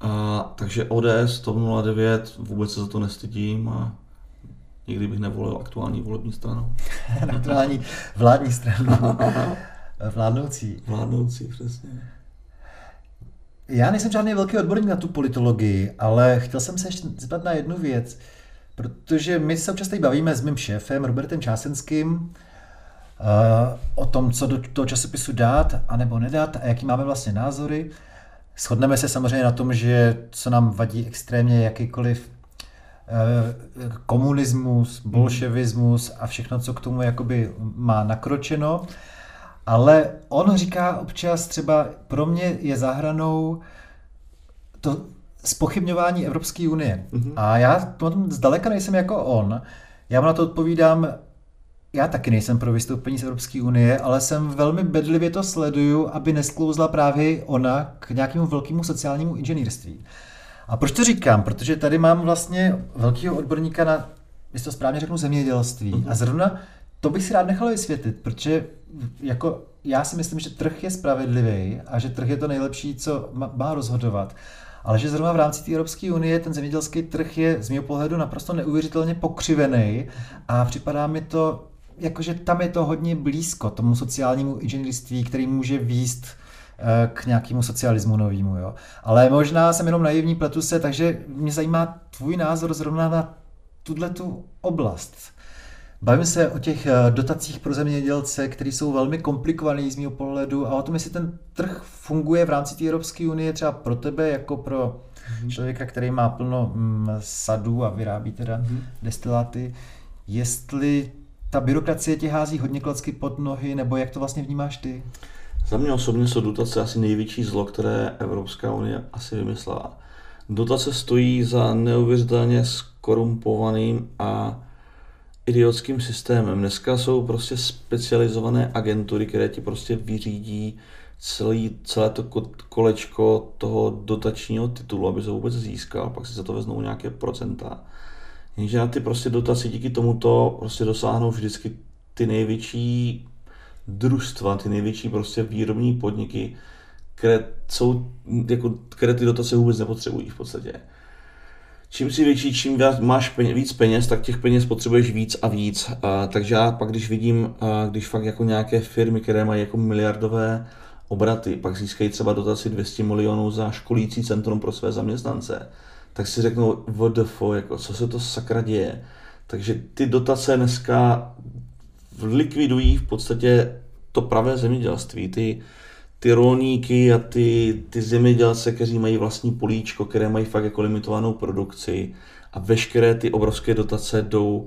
A, takže ODS, TOP 09, vůbec se za to nestydím a nikdy bych nevolil aktuální volební stranu. aktuální vládní stranu. Vládnoucí. Vládnoucí, přesně. Já nejsem žádný velký odborník na tu politologii, ale chtěl jsem se ještě zeptat na jednu věc, protože my se občas tady bavíme s mým šéfem Robertem Čásenským uh, o tom, co do toho časopisu dát a nebo nedat a jaký máme vlastně názory. Shodneme se samozřejmě na tom, že co nám vadí extrémně jakýkoliv eh, komunismus, hmm. bolševismus a všechno, co k tomu jakoby má nakročeno. Ale on říká občas třeba, pro mě je zahranou to spochybňování Evropské unie. Mm-hmm. A já zdaleka nejsem jako on. Já mu na to odpovídám, já taky nejsem pro vystoupení z Evropské unie, ale jsem velmi bedlivě to sleduju, aby nesklouzla právě ona k nějakému velkému sociálnímu inženýrství. A proč to říkám? Protože tady mám vlastně velkého odborníka na, jestli to správně řeknu, zemědělství. Uh-huh. A zrovna to bych si rád nechal vysvětlit, protože jako já si myslím, že trh je spravedlivý a že trh je to nejlepší, co má rozhodovat. Ale že zrovna v rámci té Evropské unie ten zemědělský trh je z mého pohledu naprosto neuvěřitelně pokřivený a připadá mi to jakože tam je to hodně blízko tomu sociálnímu inženýrství, který může výst k nějakému socialismu novému. Jo. Ale možná jsem jenom naivní, pletu se, takže mě zajímá tvůj názor zrovna na tuhle tu oblast. Bavím se o těch eh, dotacích pro zemědělce, které jsou velmi komplikované z mého pohledu a o tom, jestli ten trh funguje v rámci té Evropské unie třeba pro tebe, jako pro mm-hmm. člověka, který má plno mm, sadů a vyrábí teda mm-hmm. destiláty, jestli ta byrokracie tě hází hodně klacky pod nohy, nebo jak to vlastně vnímáš ty? Za mě osobně jsou dotace asi největší zlo, které Evropská unie asi vymyslela. Dotace stojí za neuvěřitelně skorumpovaným a idiotským systémem. Dneska jsou prostě specializované agentury, které ti prostě vyřídí celý, celé to kolečko toho dotačního titulu, aby se vůbec získal, pak si za to veznou nějaké procenta. Jenže na ty prostě dotace díky tomuto prostě dosáhnou vždycky ty největší družstva, ty největší prostě výrobní podniky, které, jsou, jako, které ty dotace vůbec nepotřebují v podstatě. Čím si větší, čím máš peněz, víc peněz, tak těch peněz potřebuješ víc a víc. A, takže já pak, když vidím, a, když fakt jako nějaké firmy, které mají jako miliardové obraty, pak získají třeba dotaci 200 milionů za školící centrum pro své zaměstnance, tak si řeknou, VDF, jako, co se to sakra děje. Takže ty dotace dneska likvidují v podstatě to pravé zemědělství. Ty, ty rolníky a ty, ty zemědělce, kteří mají vlastní políčko, které mají fakt jako limitovanou produkci a veškeré ty obrovské dotace jdou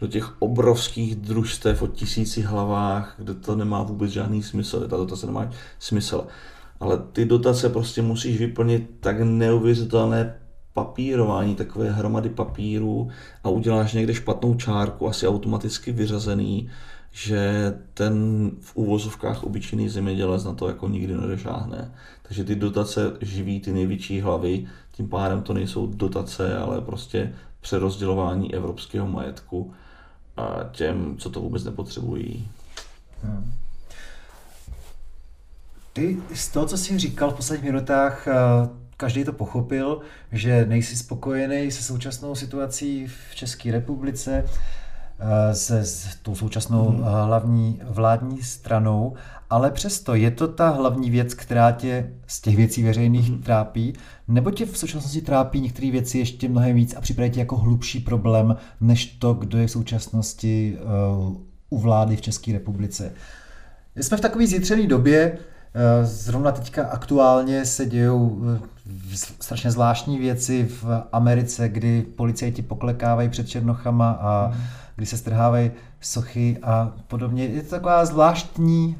do těch obrovských družstev o tisíci hlavách, kde to nemá vůbec žádný smysl, ta dotace nemá smysl. Ale ty dotace prostě musíš vyplnit tak neuvěřitelné papírování, takové hromady papíru a uděláš někde špatnou čárku, asi automaticky vyřazený, že ten v úvozovkách obyčejný zemědělec na to jako nikdy nedošáhne. Takže ty dotace živí ty největší hlavy, tím pádem to nejsou dotace, ale prostě přerozdělování evropského majetku a těm, co to vůbec nepotřebují. Hmm. Ty z toho, co jsi říkal v posledních minutách, každý to pochopil, že nejsi spokojený se současnou situací v České republice. Se s tou současnou hmm. hlavní vládní stranou, ale přesto je to ta hlavní věc, která tě z těch věcí veřejných hmm. trápí, nebo tě v současnosti trápí některé věci ještě mnohem víc a připadá tě jako hlubší problém, než to, kdo je v současnosti uh, u vlády v České republice. Jsme v takové zjitřené době, Eh, zrovna teďka aktuálně se dějou eh, strašně zvláštní věci v Americe, kdy policajti poklekávají před Černochama a hmm. Kdy se strhávají sochy a podobně. Je to taková zvláštní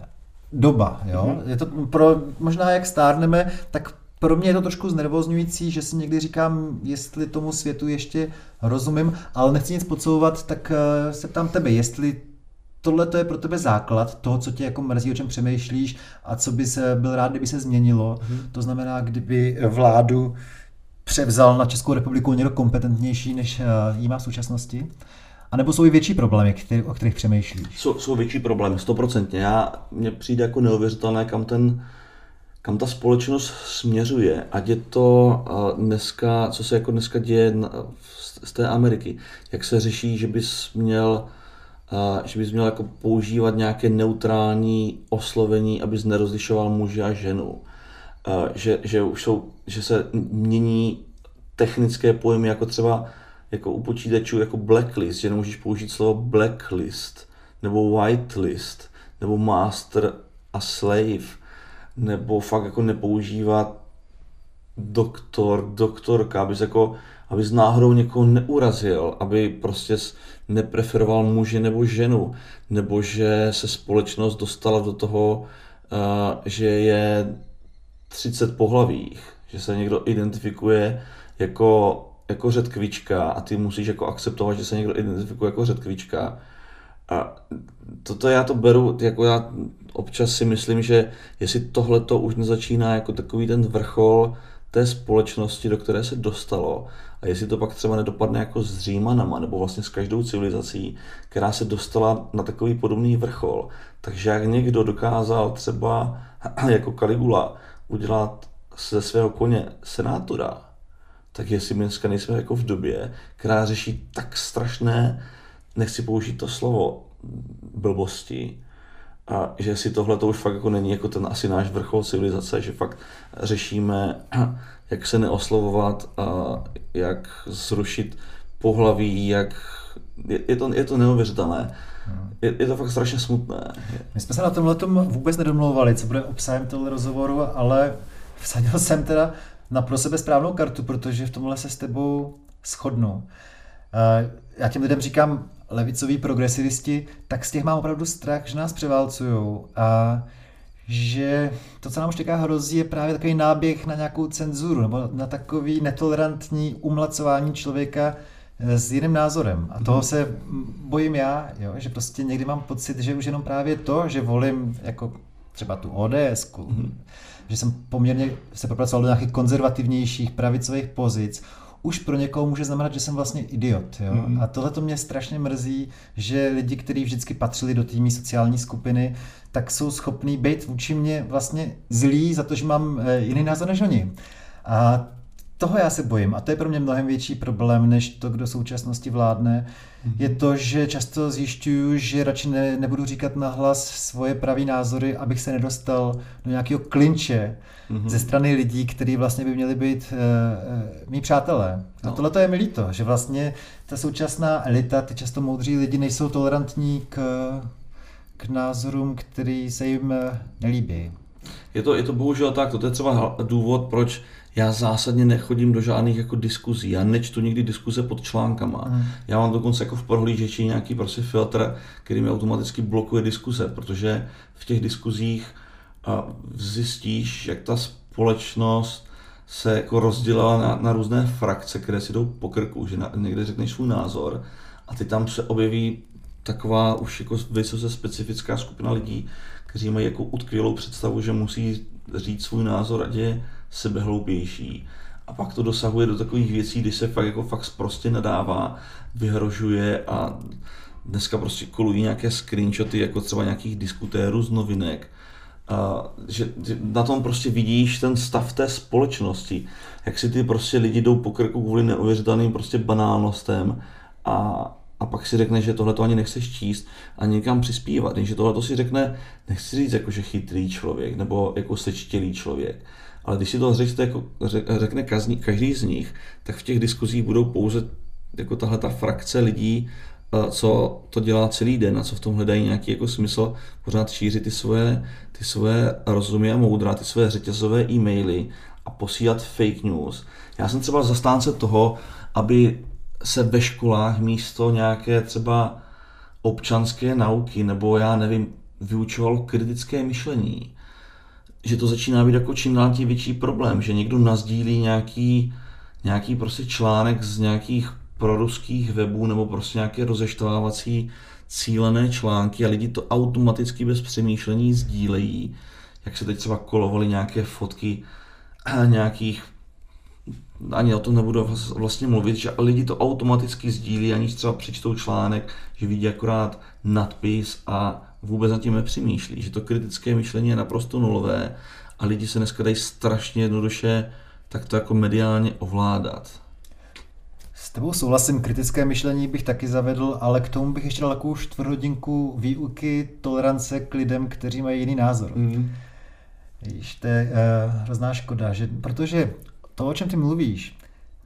doba. Jo? Hmm. Je to pro, možná jak stárneme, tak pro mě je to trošku znervozňující, že si někdy říkám, jestli tomu světu ještě rozumím, ale nechci nic podsouvat, tak eh, se ptám tebe, jestli tohle to je pro tebe základ toho, co tě jako mrzí, o čem přemýšlíš a co by se byl rád, kdyby se změnilo. Hmm. To znamená, kdyby vládu převzal na Českou republiku někdo kompetentnější, než eh, jí má v současnosti? A nebo jsou i větší problémy, který, o kterých přemýšlíš? Jsou, jsou větší problémy, stoprocentně. Já, mně přijde jako neuvěřitelné, kam ten, kam ta společnost směřuje. Ať je to uh, dneska, co se jako dneska děje z té Ameriky. Jak se řeší, že bys měl že bys měl jako používat nějaké neutrální oslovení, abys nerozlišoval muže a ženu. Že, že, už jsou, že se mění technické pojmy, jako třeba jako u počítačů jako blacklist, že nemůžeš použít slovo blacklist, nebo whitelist, nebo master a slave, nebo fakt jako nepoužívat doktor, doktorka, abys jako aby z náhodou někoho neurazil, aby prostě nepreferoval muže nebo ženu, nebo že se společnost dostala do toho, eh, že je 30 pohlavích, že se někdo identifikuje jako, jako řetkvička a ty musíš jako akceptovat, že se někdo identifikuje jako řetkvička. A toto já to beru, jako já občas si myslím, že jestli tohle to už nezačíná jako takový ten vrchol té společnosti, do které se dostalo, a jestli to pak třeba nedopadne jako s Římanama, nebo vlastně s každou civilizací, která se dostala na takový podobný vrchol. Takže jak někdo dokázal třeba jako Caligula udělat ze svého koně senátora, tak jestli my dneska nejsme jako v době, která řeší tak strašné, nechci použít to slovo, blbosti, a že si tohle to už fakt jako není jako ten asi náš vrchol civilizace, že fakt řešíme, jak se neoslovovat a jak zrušit pohlaví, jak je, je, to, je to neuvěřitelné. Je, je to fakt strašně smutné. My jsme se na tomhle vůbec nedomlouvali, co bude obsahem tohle rozhovoru, ale vsadil jsem teda na pro sebe správnou kartu, protože v tomhle se s tebou shodnu. Já těm lidem říkám, levicoví progresivisti, tak z těch mám opravdu strach, že nás převálcují a že to, co nám už teďka hrozí, je právě takový náběh na nějakou cenzuru nebo na takový netolerantní umlacování člověka eh, s jiným názorem. A toho mhm. se bojím já, jo? že prostě někdy mám pocit, že už jenom právě to, že volím jako třeba tu ODS, mm-hmm. Že jsem poměrně se propracoval do nějakých konzervativnějších pravicových pozic, už pro někoho může znamenat, že jsem vlastně idiot. Jo? Mm-hmm. A tohle to mě strašně mrzí, že lidi, kteří vždycky patřili do té sociální skupiny, tak jsou schopní být vůči mě vlastně zlí za to, že mám eh, jiný názor než oni. A toho já se bojím a to je pro mě mnohem větší problém, než to, kdo současnosti vládne, mm-hmm. je to, že často zjišťuju, že radši ne, nebudu říkat nahlas svoje pravý názory, abych se nedostal do nějakého klinče mm-hmm. ze strany lidí, kteří vlastně by měli být uh, uh, mý přátelé. No. A tohle to je mi líto, že vlastně ta současná elita, ty často moudří lidi nejsou tolerantní k, k názorům, který se jim nelíbí. Je to, je to bohužel tak, to je třeba důvod, proč já zásadně nechodím do žádných jako diskuzí, já nečtu nikdy diskuze pod článkama. Hmm. Já mám dokonce jako v prohlížeči nějaký prostě filtr, který mi automaticky blokuje diskuze, protože v těch diskuzích zjistíš, jak ta společnost se jako rozdělila na, na různé frakce, které si jdou po krku, že na, někde řekneš svůj názor a ty tam se objeví taková už jako vysoce specifická skupina lidí, kteří mají jako utkvělou představu, že musí říct svůj názor, ať je sebehloupější. A pak to dosahuje do takových věcí, kdy se fakt jako fakt prostě nadává, vyhrožuje a dneska prostě kolují nějaké screenshoty jako třeba nějakých diskutérů z novinek, a, že, na tom prostě vidíš ten stav té společnosti, jak si ty prostě lidi jdou po krku kvůli neuvěřitelným prostě banálnostem a, a a pak si řekne, že tohle to ani nechceš číst a někam přispívat. Jenže tohle to si řekne, nechci říct jako, že chytrý člověk nebo jako sečtělý člověk. Ale když si to řekne, jako, řekne každý, každý z nich, tak v těch diskuzích budou pouze jako tahle ta frakce lidí, eh, co to dělá celý den a co v tom hledají nějaký jako smysl, pořád šířit ty svoje, ty svoje rozumy a moudra, ty svoje řetězové e-maily a posílat fake news. Já jsem třeba zastánce toho, aby se ve školách místo nějaké třeba občanské nauky nebo já nevím, vyučovalo kritické myšlení. Že to začíná být jako čím dál tím větší problém, že někdo nazdílí nějaký, nějaký prostě článek z nějakých proruských webů nebo prostě nějaké rozeštovávací cílené články a lidi to automaticky bez přemýšlení sdílejí. Jak se teď třeba kolovaly nějaké fotky nějakých ani o tom nebudu vlastně mluvit, že lidi to automaticky sdílí, aniž třeba přečtou článek, že vidí akorát nadpis a vůbec nad tím nepřemýšlí, že to kritické myšlení je naprosto nulové a lidi se dneska dají strašně jednoduše tak to jako mediálně ovládat. S tebou souhlasím, kritické myšlení bych taky zavedl, ale k tomu bych ještě dal takovou čtvrthodinku výuky tolerance k lidem, kteří mají jiný názor. Mm. Víš, to je uh, hrozná škoda, že, protože to, o čem ty mluvíš,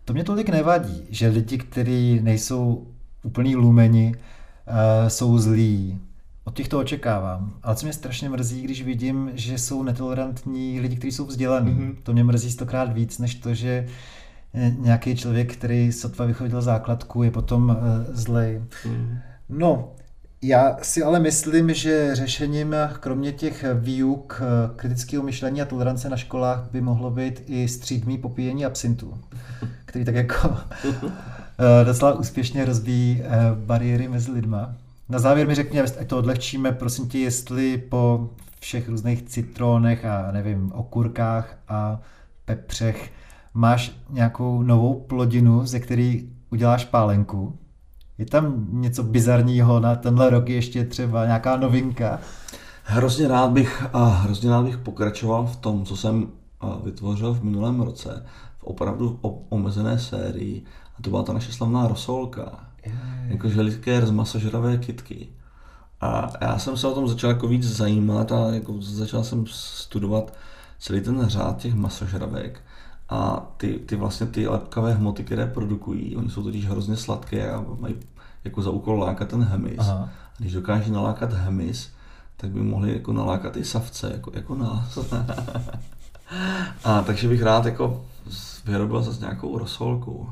to mě tolik nevadí, že lidi, kteří nejsou úplný lumeni, uh, jsou zlí. Od těch to očekávám. Ale co mě strašně mrzí, když vidím, že jsou netolerantní lidi, kteří jsou vzdělaní. Mm-hmm. To mě mrzí stokrát víc, než to, že eh, nějaký člověk, který sotva vychodil základku, je potom uh, zlej. Mm. No, já si ale myslím, že řešením kromě těch výuk kritického myšlení a tolerance na školách by mohlo být i střídmý popíjení absintu, který tak jako eh, docela úspěšně rozbíjí eh, bariéry mezi lidma. Na závěr mi řekni, ať to odlehčíme, prosím tě, jestli po všech různých citronech a nevím, okurkách a pepřech máš nějakou novou plodinu, ze který uděláš pálenku, je tam něco bizarního na tenhle rok ještě třeba nějaká novinka? Hrozně rád bych a hrozně rád bych pokračoval v tom, co jsem vytvořil v minulém roce, v opravdu omezené sérii. A to byla ta naše slavná rosolka. Jako želikér z masožravé kitky. A já jsem se o tom začal jako víc zajímat a jako začal jsem studovat celý ten řád těch masožravek a ty, ty vlastně ty lepkavé hmoty, které produkují, oni jsou totiž hrozně sladké a mají jako za úkol lákat ten hemis. Aha. A když dokáží nalákat hemis, tak by mohli jako nalákat i savce, jako, jako nás. a takže bych rád jako vyrobil zase nějakou rosolku.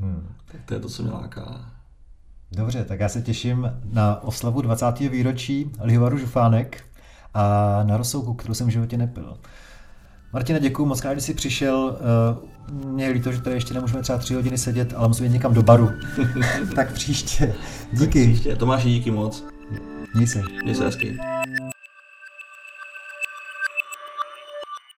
Hmm. Tak to je to, co mě láká. Dobře, tak já se těším na oslavu 20. výročí Lihovaru Žufánek a na rosolku, kterou jsem v životě nepil. Martine, děkuji moc krát, že jsi přišel. Eh, mě je líto, že tady ještě nemůžeme třeba tři hodiny sedět, ale musíme jít někam do baru. tak příště. Díky. Tak příště. Tomáši, díky moc. Měj se. Měj se hezky.